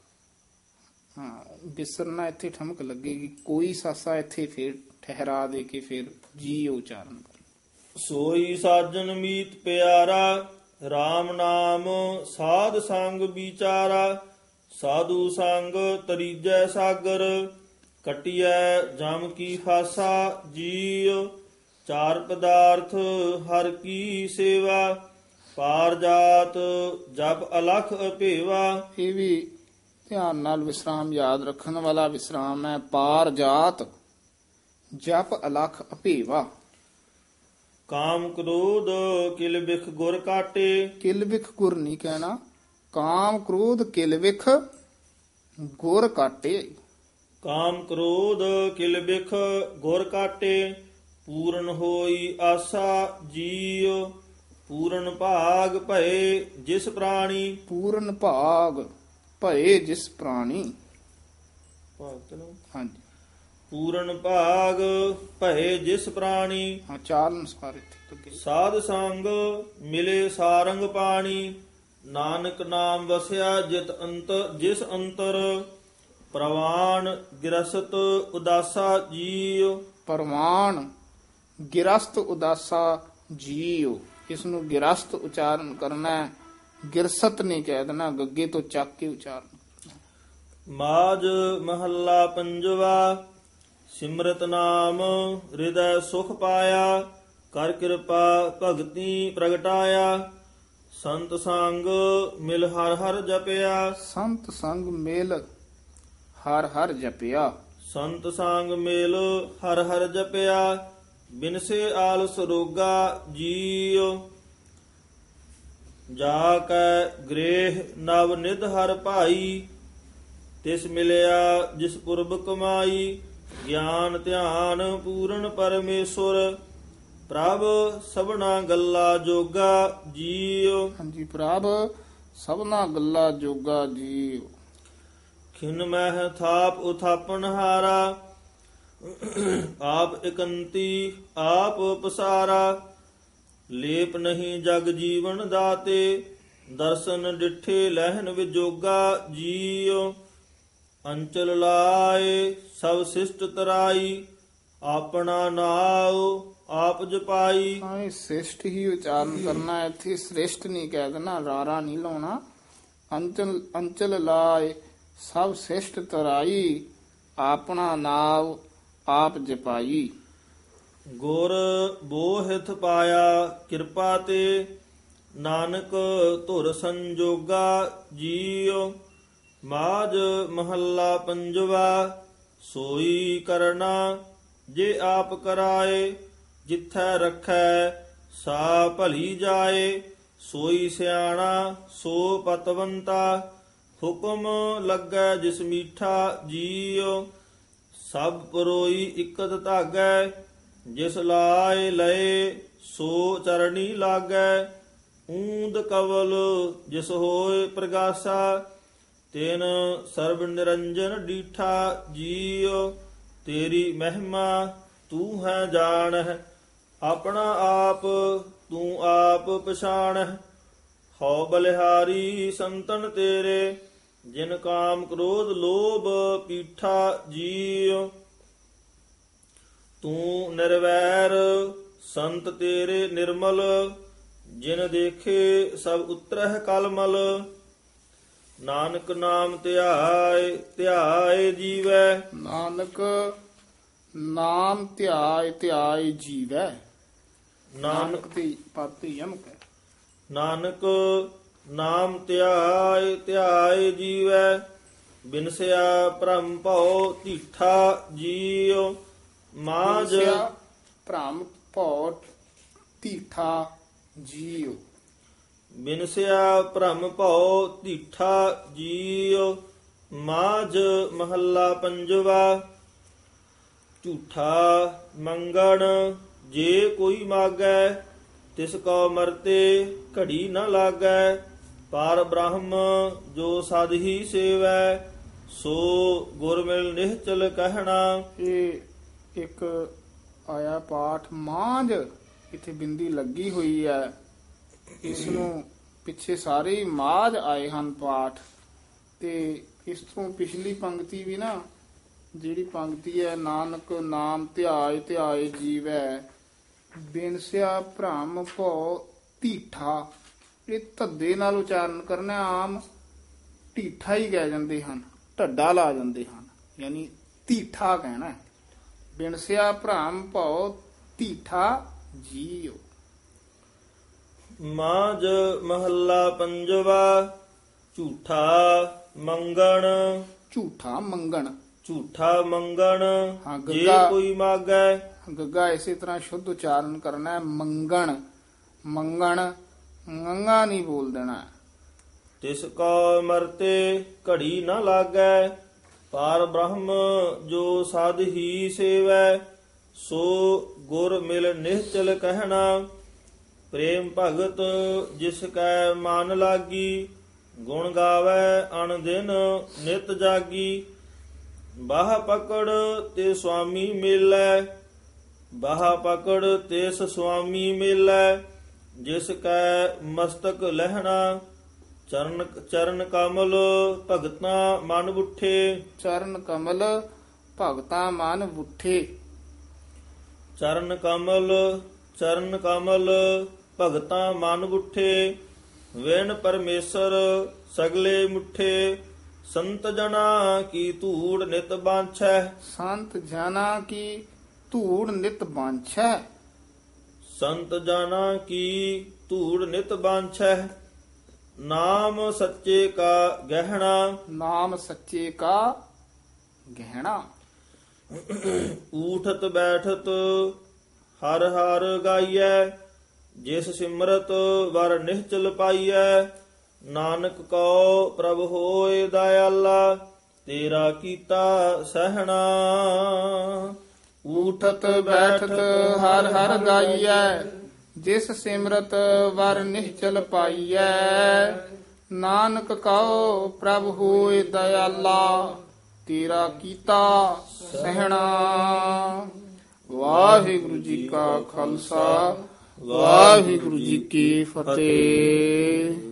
ਹਾਂ ਬਿਸਰਨਾ ਇੱਥੇ ਠਮਕ ਲੱਗੇਗੀ, ਕੋਈ ਸਾਸਾ ਇੱਥੇ ਫੇਰ ਠਹਿਰਾ ਦੇ ਕੇ ਫਿਰ ਜੀ ਉਚਾਰਨ। ਕਰਨਾ। ਸੋਈ ਸਾਜਨ ਮੀਤ ਪਿਆਰਾ RAM ਨਾਮ ਸਾਧ ਸੰਗ ਵਿਚਾਰਾ, ਸਾਧੂ ਸੰਗ ਤਰੀਜੈ ਸਾਗਰ, ਕਟਿਐ ਜਮ ਕੀ ਫਾਸਾ ਜੀਉ, ਚਾਰ ਪਦਾਰਥ ਹਰ ਕੀ ਸੇਵਾ, ਪਾਰ ਜਾਤ ਜਪ ਅਲਖ ਅਭੇਵਾ। ਇਹ ਵੀ ਧਿਆਨ ਨਾਲ ਵਿਸਰਾਮ, ਯਾਦ ਰੱਖਣ ਵਾਲਾ ਵਿਸਰਾਮ ਹੈ, ਪਾਰ ਜਾਤ ਜਪ ਅਲਖ ਅਭੇਵਾ। ਕਾਮ ਕ੍ਰੋਧ ਕਿਲ ਬਿਖ ਗੁਰ ਕਾਟੇ। ਕਿਲ ਵਿਖ ਗੁਰ ਨਹੀਂ ਕਹਿਣਾ। ਕਾਮ ਕ੍ਰੋਧ ਕਿਲ ਵਿਖ ਗੁਰ ਕਾਟੇ। ਕਾਮ ਕ੍ਰੋਧ ਕਿਲ ਬਿਖ ਗੁਰ ਕਾਟੇ। ਪੂਰਨ ਹੋਈ ਆਸਾ ਜੀਉ ਪੂਰਨ ਭਾਗ ਭਏ ਜਿਸ ਪ੍ਰਾਣੀ। ਪੂਰਨ ਭਾਗ ਭਏ ਜਿਸ ਪ੍ਰਾਣੀ। ਹਾਂਜੀ। ਪੂਰਨ ਭਾਗ ਭਏ ਜਿਸ ਪ੍ਰਾਣੀ। ਹਾਂ ਚਾਲ ਅਨੁਸਾਰ ਇੱਥੇ ਲੱਗੇ ਸਾਧ ਸੰਗ ਮਿਲੇ ਸਾਰੰਗ ਪਾਣੀ। ਨਾਨਕ ਨਾਮ ਵਸਿਆ ਜਿਤ ਅੰਤ ਜਿਸ ਅੰਤਰ ਪ੍ਰਵਾਨ ਗਿਰਸਤ ਉਦਾਸਾ ਜੀਉ। ਪਰਮਾਨ ਗਿਰਸਤ ਉਦਾਸਾ ਜੀਉ। ਇਸ ਨੂੰ ਗਿਰਸਤ ਉਚਾਰਨ ਕਰਨਾ ਗਿਰਸਤ ਨਹੀਂ ਕਹਿ ਦੇਣਾ ਗੱਗੇ ਤੋਂ ਚੱਕ ਕੇ ਉਚਾਰਨ ਮਾਜ ਮਹੱਲਾ ਪੰਜਵਾ ਸਿਮਰਤ ਨਾਮ ਹਿਰਦੈ ਸੁਖ ਪਾਇਆ ਕਰ ਕਿਰਪਾ ਭਗਤੀ ਪ੍ਰਗਟਾਇਆ। ਸੰਤ ਸੰਗ ਮਿਲ ਹਰ ਹਰ ਜਪਿਆ। ਸੰਤ ਸੰਗ ਮੇਲ ਹਰ ਹਰ ਜਪਿਆ। ਸੰਤ ਸੰਗ ਮੇਲ ਹਰ ਹਰ ਜਪਿਆ। ਬਿਨਸੇ ਆਲਸ ਰੋਗਾ ਜੀਉ। ਜਾ ਕੈ ਗ੍ਰਹਿ ਨਵ ਨਿਧ ਹਰ ਭਾਈ। ਤਿਸ ਮਿਲਿਆ ਜਿਸ ਪੁਰਬ ਕਮਾਈ। ਗਿਆਨ ਧਿਆਨ ਪੂਰਨ ਪਰਮੇਸ਼ਰ ਪ੍ਰਭ ਸਭਨਾ ਗੱਲਾ ਜੋਗਾ ਜੀਉ। ਹਾਂਜੀ ਪ੍ਰਭ ਸਭਨਾ ਗੱਲਾ ਜੋਗਾ ਜੀਵ ਖਿਨ ਮਹਿ ਥਾਪ ਉਥਾਪਨ ਹਾਰਾ ਆਪ ਇਕੰਤੀ ਆਪ ਪਸਾਰਾ। ਲੇਪ ਨਹੀਂ ਜਗ ਜੀਵਨ ਦਾਤੇ ਦਰਸ਼ਨ ਡਿਠੇ ਲਹਿਨ ਵਿਜੋਗਾ ਜੀਉ। ਅੰਚਲ ਲਾਏ ਸਭ ਸਿਸ਼ਟ ਤਰਾਈ ਆਪਣਾ ਨਾਉ ਆਪ ਜਪਾਈ। ਹਾਂ ਇਹ ਸ੍ਰੇਸ਼ਟ ਹੀ ਉਚਾਰਨ ਕਰਨਾ ਇੱਥੇ ਸ੍ਰੇਸ਼ਟ ਨਹੀਂ ਕਹਿ ਦੇਣਾ ਰਾਰਾ ਨਹੀਂ ਲਾਉਣਾ। ਅੰਚਲ ਅੰਚਲ ਲਾਏ ਸਭ ਸ੍ਰੇਸ਼ਟ ਤਰਾਈ ਆਪਣਾ ਨਾਮ ਆਪ ਜਪਾਈ। ਗੁਰ ਬੋਹਿਤ ਪਾਇਆ ਕਿਰਪਾ ਤੇ ਨਾਨਕ ਧੁਰ ਸੰਜੋਗਾ ਜੀਉ। ਮਾਜ ਮਹੱਲਾ ਪੰਜਵਾ ਸੋਈ ਕਰਨਾ ਜੇ ਆਪ ਕਰਾਏ, ਜਿੱਥੈ ਰੱਖੈ ਸਾ ਭਲੀ ਜਾਏ। ਸੋਈ ਸਿਆਣਾ, ਸੋ ਪਤਵੰਤਾ, ਹੁਕਮ ਲੱਗੈ ਜਿਸ ਮੀਠਾ ਜੀਉ। ਸਭ ਪਰੋਈ ਇਕਤ ਧਾਗੈ, ਜਿਸ ਲਾਏ ਲਏ ਸੋ ਚਰਣੀ ਲਾਗੈ। ਊਂਦ ਕਵਲ ਜਿਸ ਹੋਏ ਪ੍ਰਗਾਸਾ ਤਿਨ ਸਰਬ ਨਿਰੰਜਨ ਡੀਠਾ ਜੀਉ, ਤੇਰੀ ਮਹਿਮਾ ਤੂੰ ਹੈ ਜਾਣਹਿ, ਆਪਣਾ ਆਪ ਤੂੰ ਆਪ ਪਛਾਣਹਿ। ਹਉ ਬਲਿਹਾਰੀ ਸੰਤਨ ਤੇਰੇ, ਜਿਨ ਕਾਮ ਕ੍ਰੋਧ ਲੋਭ ਪੀਠਾ ਜੀਉ। ਤੂੰ ਨਿਰਵੈਰ ਸੰਤ ਤੇਰੇ ਨਿਰਮਲ, ਜਿਨ ਦੇਖੇ ਸਭ ਉਤਰਹਿ ਕਲਮਲ। ਨਾਨਕ ਨਾਮ ਧਿਆਏ ਧਿਆਏ ਜੀਵੈ। ਨਾਨਕ ਨਾਮ ਧਿਆਇ ਧਿਆਇ ਜੀਵੈ। ਨਾਨਕ ਤੇ ਪਤ ਯਮਕ ਹੈ ਨਾਨਕ ਨਾਮ ਧਿਆਏ ਧਿਆਏ ਜੀਵੈ। ਬਿਨਸਿਆ ਭ੍ਰਮ ਭਉ ਧੀਠਾ ਜੀਉ। ਮਾਜ ਭ੍ਰਮ ਭਉ ਧੀਠਾ ਜੀਉ। ਬਿਨਸਿਆ ਭ੍ਰਮ ਭਉ ਧੀਠਾ ਜੀਉ ਮਾਜ ਮਹੱਲਾ ਪੰਜਵਾ। ਝੂਠਾ ਮੰਗਣ ਜੇ ਕੋਈ ਮਾਗੈ, ਤਿਸ ਕੋ ਮਰਤੇ ਘੜੀ ਨ ਲਾਗੈ। ਪਰ ਬ੍ਰਹਮ ਜੋ ਸਦ ਹੀ ਸੇਵੈ, ਸੋ ਗੁਰ ਮਿਲ ਨਿਹਚਲ ਕਹਿਣਾ। ਇਹ ਇੱਕ ਆਇਆ ਪਾਠ, ਮਾਂਝ, ਇੱਥੇ ਬਿੰਦੀ ਲੱਗੀ ਹੋਈ ਹੈ। ਇਸ ਨੂੰ ਪਿੱਛੇ ਸਾਰੇ ਹੀ ਮਾਝ ਆਏ ਹਨ ਪਾਠ। ਤੇ ਇਸ ਤੋਂ ਪਿਛਲੀ ਪੰਕਤੀ ਵੀ ਨਾ, ਜਿਹੜੀ ਪੰਕਤੀ ਹੈ, ਨਾਨਕ ਨਾਮ ਧਿਆਏ ਧਿਆਏ ਜੀਵੈ ਬਿਨਸਿਆ ਭ੍ਰਮ ਭਉ ਧੀਠਾ। ਇਹ ਧੱਦੇ ਨਾਲ ਉਚਾਰਨ ਕਰਨਾ ਆਮ ਢੀਠਾ ਹੀ ਕਹਿ ਜਾਂਦੇ ਹਨ, ਢੱਡਾ ਲਾ ਜਾਂਦੇ ਹਨ, ਯਾਨੀ ਧੀਠਾ ਕਹਿਣਾ ਹੈ। ਬਿਨਸਿਆ ਭ੍ਰਮ ਭਉ ਧੀਠਾ ਜੀਉ ਮਾਜ ਮਹੱਲਾ ਪੰਜਵਾ ਝੂਠਾ ਮੰਗਣ। ਝੂਠਾ ਮੰਗਣ। ਝੂਠਾ ਮੰਗਣ ਹਾਂ, ਜੇ ਗੱਗਾ- ਕੋਈ ਮਾਗੈ। ਗੱਗਾ ਇਸੇ ਤਰ੍ਹਾਂ ਸ਼ੁੱਧ ਉਚਾਰਨ ਕਰਨਾ ਹੈ ਮੰਗਣ। ਮੰਗਣ ਗੰਗਾ ਨਹੀਂ ਬੋਲ ਦੇਣਾ। ਤਿਸ ਕੋ ਮਰਤੇ ਘੜੀ ਨ ਲਾਗੈ ਪਰ ਬ੍ਰਹਮ ਜੋ ਸਦ ਹੀ ਸੇਵੈ ਸੋ ਗੁਰ ਮਿਲ ਨਿਹਚਲ ਕਹਿਣਾ। ਪ੍ਰੇਮ ਭਗਤ ਜਿਸ ਕੈ ਮਨ ਲਾਗੀ ਗੁਣ ਗਾਵੇ ਅਣ ਦਿਨ ਨਿਤ ਜਾਗੀ। ਬਾਹ ਪਕੜ ਤੇ ਸੁਆਮੀ ਮਿਲੈ ਬਾਹ ਪਕੜ ਤਿਸ ਸੁਆਮੀ ਮਿਲੈ ਜਿਸ ਕੈ ਮਸਤਕ ਲਹਿਣਾ ਚਰਨ ਚਰਨ ਕਮਲ ਭਗਤਾਂ ਮਨ ਬੁੱਠੇ। ਚਰਨ ਕਮਲ ਭਗਤਾ ਮਨ ਬੁੱਠੇ। ਚਰਨ ਕਮਲ ਚਰਨ ਕਮਲ ਭਗਤਾਂ ਮਨ ਬੁੱਠੇ ਵੇਣ ਪਰਮੇਸ਼ਰ ਸਗਲੇ ਮੁੱਠੇ। ਸੰਤ ਜਨਾ ਕੀ ਧੂੜ ਨਿਤ ਬਾਂਛੈ। ਸੰਤ ਜਨਾ ਕੀ ਧੂੜ ਨਿਤ ਬਾਂਛੈ। ਸੰਤ ਜਨਾ ਕੀ ਧੂੜ ਨਿਤ ਬਾਂਛੈ। ਨਾਮ ਸੱਚੇ ਕਾ ਗਹਿਣਾ। ਨਾਮ ਸੱਚੇ ਕਾ ਗਹਿਣਾ। ਊਠਤ ਬੈਠਤ ਹਰ ਹਰ ਗਾਈਐ। ਜਿਸ ਸਿਮਰਤ ਵਰ ਨਿਹਚਲ ਪਾਈਐ, ਨਾਨਕ ਕਉ ਪ੍ਰਭ ਹੋਏ ਦਇਆਲਾ, ਤੇਰਾ ਕੀਤਾ ਸਹਿਣਾ। ਊਠਤ ਬੈਠਤ ਹਰ ਹਰ ਗਾਈਐ, ਜਿਸ ਸਿਮਰਤ ਵਰ ਨਿਹਚਲ ਪਾਈਐ, ਨਾਨਕ ਕਹੋ ਪ੍ਰਭ ਹੋਏ ਦਇਆਲਾ, ਤੇਰਾ ਕੀਤਾ ਸਹਿਣਾ। ਵਾਹਿਗੁਰੂ ਜੀ ਕਾ ਖਾਲਸਾ। ਵਾਹਿਗੁਰੂ ਜੀ ਕੀ ਫਤਿਹ।